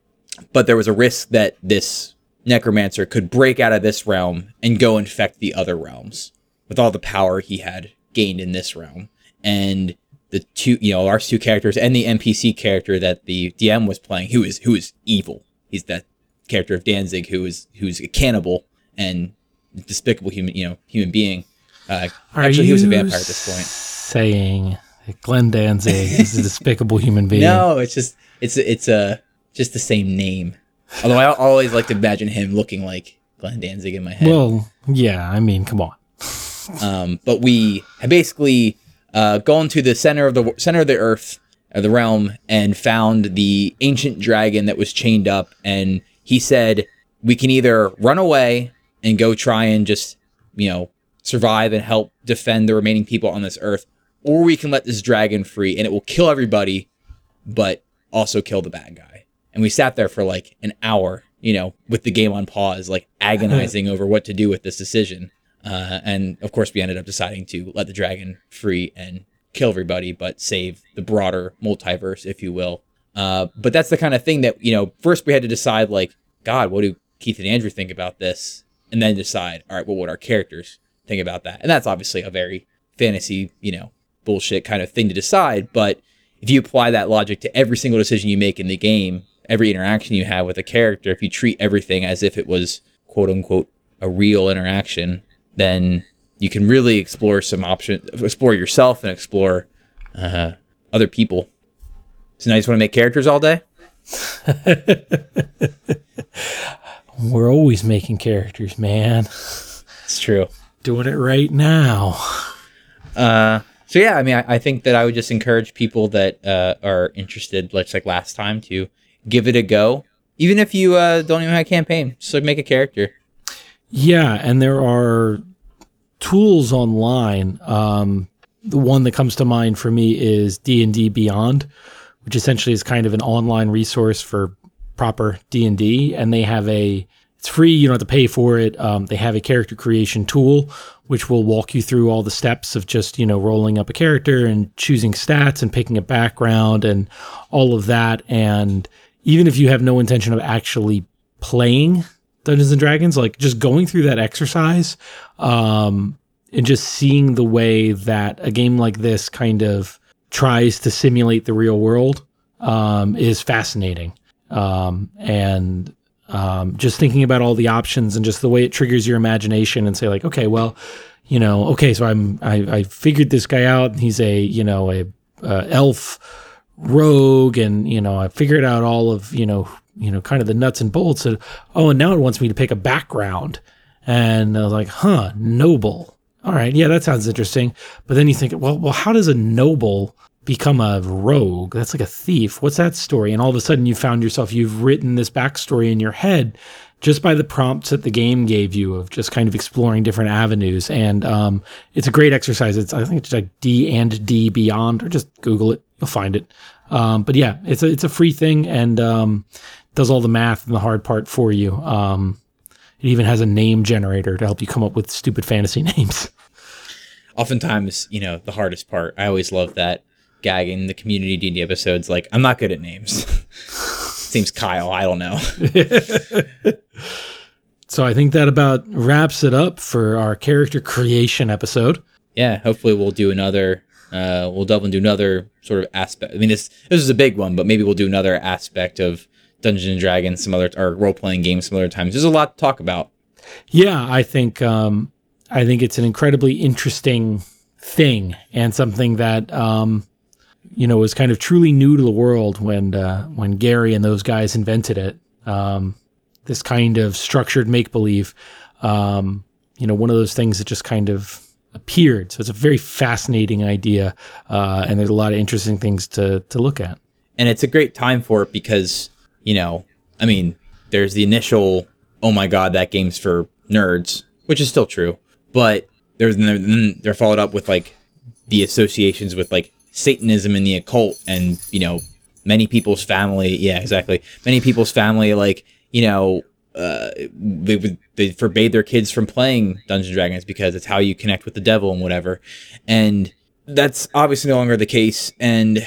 but there was a risk that this necromancer could break out of this realm and go infect the other realms with all the power he had gained in this realm. And the two, you know, our two characters and the NPC character that the DM was playing, who is who is evil. He's that character of Danzig who is who's a cannibal and despicable human, you know, human being. Uh, actually, he was a vampire at this point. Saying Glenn Danzig is a despicable human being. No, it's just it's it's a just the same name. Although I always like to imagine him looking like Glenn Danzig in my head. Well, yeah, I mean, come on. um, but we basically uh, gone to the center of the center of the earth, of the realm, and found the ancient dragon that was chained up. And he said we can either run away and go try and just you know survive and help defend the remaining people on this earth, or we can let this dragon free and it will kill everybody, but also kill the bad guy and we sat there for like an hour, you know, with the game on pause, like agonizing over what to do with this decision. Uh, and of course, we ended up deciding to let the dragon free and kill everybody, but save the broader multiverse, if you will. Uh, but that's the kind of thing that you know. First, we had to decide, like, God, what do Keith and Andrew think about this, and then decide, all right, well, what our characters think about that. And that's obviously a very fantasy, you know, bullshit kind of thing to decide. But if you apply that logic to every single decision you make in the game, every interaction you have with a character, if you treat everything as if it was quote unquote a real interaction, then you can really explore some options, explore yourself and explore uh, other people. So now you just want to make characters all day? We're always making characters, man. It's true. Doing it right now. Uh, so yeah, I mean, I, I, think that I would just encourage people that uh, are interested, let's like last time, to give it a go. Even if you uh, don't even have a campaign, just like make a character. Yeah, and there are tools online. Um, the one that comes to mind for me is D and D Beyond, which essentially is kind of an online resource for proper D and D, and they have a it's free. You don't have to pay for it. Um, they have a character creation tool, which will walk you through all the steps of just you know rolling up a character and choosing stats and picking a background and all of that. And even if you have no intention of actually playing Dungeons and Dragons, like just going through that exercise, um, and just seeing the way that a game like this kind of tries to simulate the real world um, is fascinating. Um, and um, just thinking about all the options and just the way it triggers your imagination and say like, okay, well, you know, okay, so I'm I, I figured this guy out. He's a you know a uh, elf rogue and you know i figured out all of you know you know kind of the nuts and bolts of oh and now it wants me to pick a background. And i was like huh noble. All right. Yeah that sounds interesting. But then you think well well how does a noble become a rogue? That's like a thief. What's that story? And all of a sudden you found yourself you've written this backstory in your head just by the prompts that the game gave you of just kind of exploring different avenues. And um, it's a great exercise. It's i think it's like d and d beyond or just google it. You'll find it. Um, but yeah, it's a it's a free thing. And um, does all the math and the hard part for you. Um, it even has a name generator to help you come up with stupid fantasy names. Oftentimes, you know, the hardest part. I always love that gag in the community D&D episodes. Like, I'm not good at names. Seems Kyle. I don't know. so I think that about wraps it up for our character creation episode. Yeah, hopefully we'll do another. Uh, we'll delve into another sort of aspect. I mean, this this is a big one, but maybe we'll do another aspect of Dungeons and Dragons some other or role playing games some other times. There's a lot to talk about. Yeah, I think um, I think it's an incredibly interesting thing and something that um, you know was kind of truly new to the world when uh, when Gary and those guys invented it. Um, this kind of structured make believe, um, you know, one of those things that just kind of appeared. So it's a very fascinating idea, uh, and there's a lot of interesting things to to look at. And it's a great time for it because you know, I mean, there's the initial, oh my god, that game's for nerds, which is still true, but there's then they're followed up with like the associations with like Satanism and the occult, and you know, many people's family, yeah, exactly, many people's family, like you know, uh, they would they forbade their kids from playing Dungeons Dragons because it's how you connect with the devil and whatever, and that's obviously no longer the case, and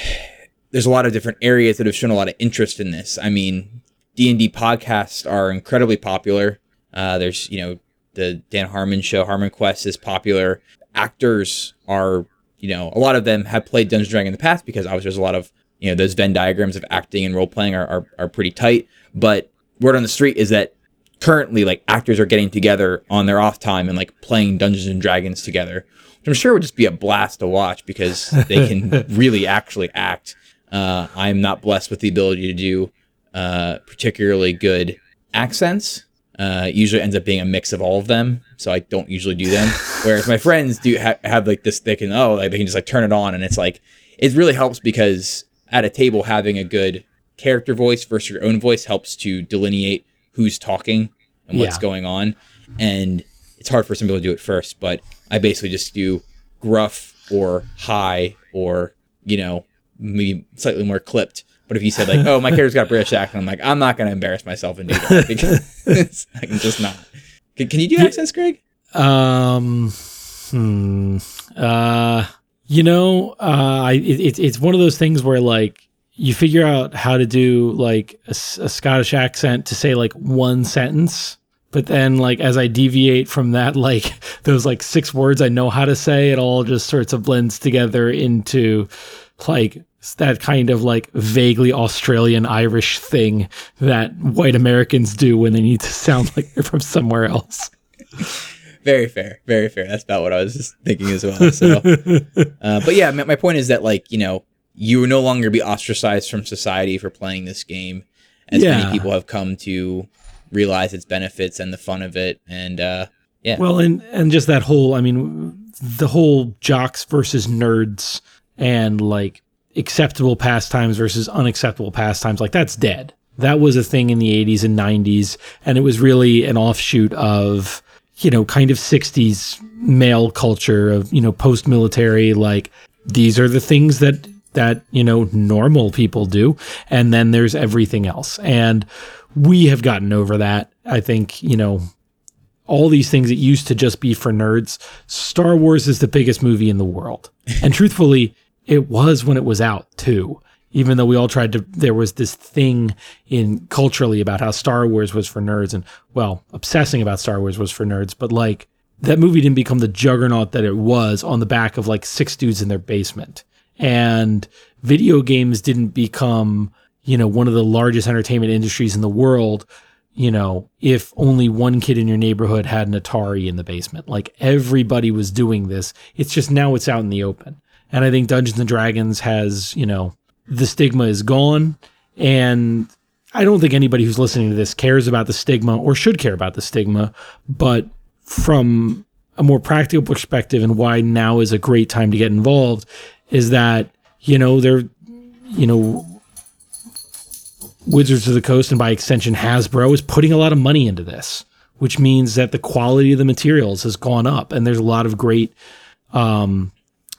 there's a lot of different areas that have shown a lot of interest in this. I mean, D and D podcasts are incredibly popular. Uh, there's you know the Dan Harmon show, Harmon Quest is popular. Actors are you know a lot of them have played Dungeons and Dragons in the past because obviously there's a lot of you know those Venn diagrams of acting and role playing are, are, are pretty tight. But word on the street is that currently like actors are getting together on their off time and like playing Dungeons and Dragons together, which I'm sure would just be a blast to watch because they can really actually act. Uh, I'm not blessed with the ability to do uh, particularly good accents. Uh, usually ends up being a mix of all of them, so I don't usually do them. Whereas my friends do ha- have like this, they can oh, like they can just like turn it on, and it's like it really helps because at a table having a good character voice versus your own voice helps to delineate who's talking and what's yeah. going on, and it's hard for some people to do it first. But I basically just do gruff or high or you know maybe slightly more clipped. But if you said like, "Oh, my character's got British accent," I'm like, I'm not going to embarrass myself and do that because I can just not. Can, can you do accents, Greg? Um, hmm. Uh, you know, uh, I it, it's one of those things where like you figure out how to do like a, a Scottish accent to say like one sentence, but then like as I deviate from that, like those like six words I know how to say, it all just sorts of blends together into like that kind of like vaguely Australian Irish thing that white Americans do when they need to sound like they're from somewhere else. Very fair, very fair. That's about what I was just thinking as well. So, uh, but yeah, my point is that like you know you will no longer be ostracized from society for playing this game, as yeah. many people have come to realize its benefits and the fun of it, and uh, yeah. Well, and and just that whole, I mean, the whole jocks versus nerds and like acceptable pastimes versus unacceptable pastimes, like that's dead. That was a thing in the 80s and 90s, and it was really an offshoot of, you know, kind of 60s male culture of, you know, post military, like these are the things that that you know normal people do and then there's everything else. And we have gotten over that. I think you know all these things that used to just be for nerds star wars is the biggest movie in the world. And truthfully it was when it was out too. Even though we all tried to, there was this thing in culturally about how Star Wars was for nerds, and well, obsessing about Star Wars was for nerds. But like that movie didn't become the juggernaut that it was on the back of like six dudes in their basement, and video games didn't become you know one of the largest entertainment industries in the world you know, if only one kid in your neighborhood had an Atari in the basement. Like everybody was doing this. It's just now it's out in the open. And I think Dungeons and Dragons has, you know, the stigma is gone. And I don't think anybody who's listening to this cares about the stigma or should care about the stigma. But from a more practical perspective and why now is a great time to get involved is that, you know, they're, you know, Wizards of the Coast and by extension Hasbro is putting a lot of money into this, which means that the quality of the materials has gone up and there's a lot of great um,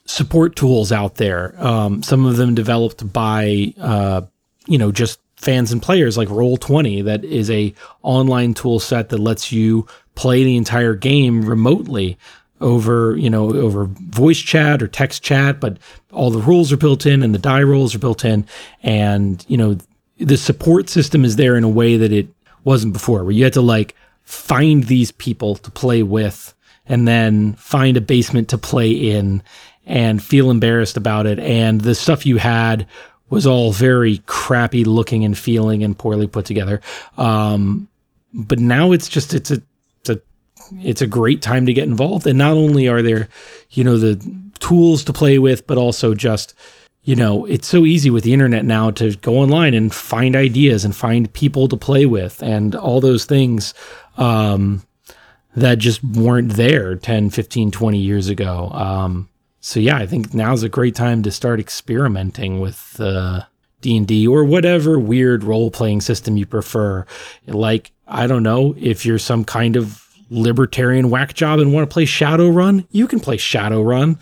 support tools out there. Um, some of them developed by uh, you know just fans and players like Roll20 that is a online tool set that lets you play the entire game remotely over you know over voice chat or text chat but all the rules are built in and the die rolls are built in and you know the support system is there in a way that it wasn't before, where you had to like find these people to play with and then find a basement to play in and feel embarrassed about it. And the stuff you had was all very crappy looking and feeling and poorly put together. Um, but now it's just it's a it's a it's a great time to get involved. And not only are there, you know, the tools to play with, but also just you know, it's so easy with the internet now to go online and find ideas and find people to play with and all those things um, that just weren't there 10, 15, 20 years ago. Um, so yeah, I think now's a great time to start experimenting with uh, D&D or whatever weird role-playing system you prefer. Like, I don't know, if you're some kind of libertarian whack job and want to play Shadowrun, you can play Shadowrun.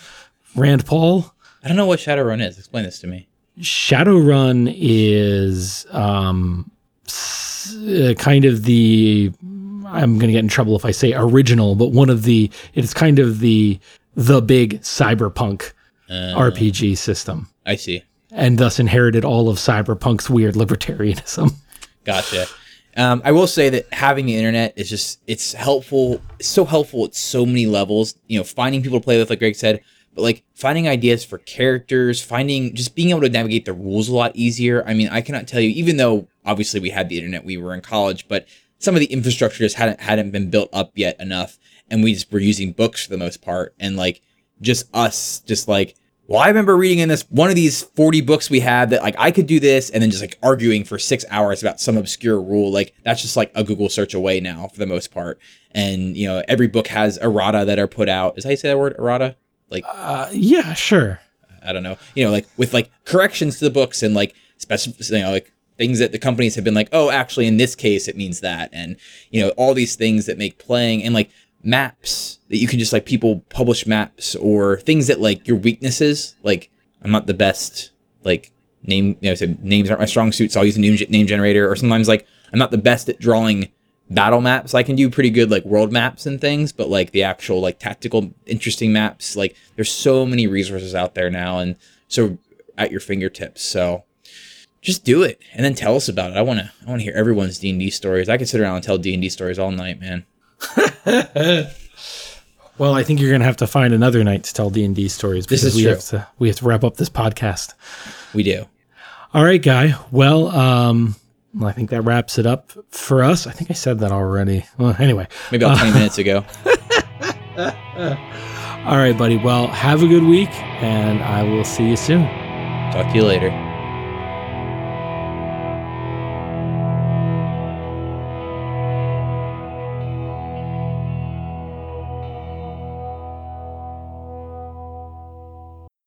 Rand Paul, I don't know what Shadowrun is. Explain this to me. Shadowrun is um, uh, kind of the I'm going to get in trouble if I say original, but one of the it's kind of the the big cyberpunk uh, RPG system. I see. And thus inherited all of cyberpunk's weird libertarianism. Gotcha. Um, I will say that having the internet is just it's helpful. It's so helpful at so many levels. You know, finding people to play with, like Greg said, but like finding ideas for characters, finding just being able to navigate the rules a lot easier. I mean, I cannot tell you, even though obviously we had the internet, we were in college, but some of the infrastructure just hadn't hadn't been built up yet enough, and we just were using books for the most part, and like just us, just like. Well, I remember reading in this one of these 40 books we had that like I could do this and then just like arguing for six hours about some obscure rule. Like that's just like a Google search away now for the most part. And you know, every book has errata that are put out. Is how you say that word? Errata? Like, uh, yeah, sure. I don't know. You know, like with like corrections to the books and like special, you know, like things that the companies have been like, oh, actually, in this case, it means that, and you know, all these things that make playing and like maps that you can just like people publish maps or things that like your weaknesses. Like, I'm not the best like name. You know, so names aren't my strong suit, so I'll use a name, name generator. Or sometimes like I'm not the best at drawing battle maps. I can do pretty good like world maps and things, but like the actual like tactical interesting maps, like there's so many resources out there now and so at your fingertips. So just do it and then tell us about it. I want to I want to hear everyone's D&D stories. I can sit around and tell D&D stories all night, man. well, I think you're going to have to find another night to tell D&D stories because this is we true. have to we have to wrap up this podcast. We do. All right, guy. Well, um I think that wraps it up for us. I think I said that already. Well, anyway. Maybe about 20 uh, minutes ago. All right, buddy. Well, have a good week, and I will see you soon. Talk to you later.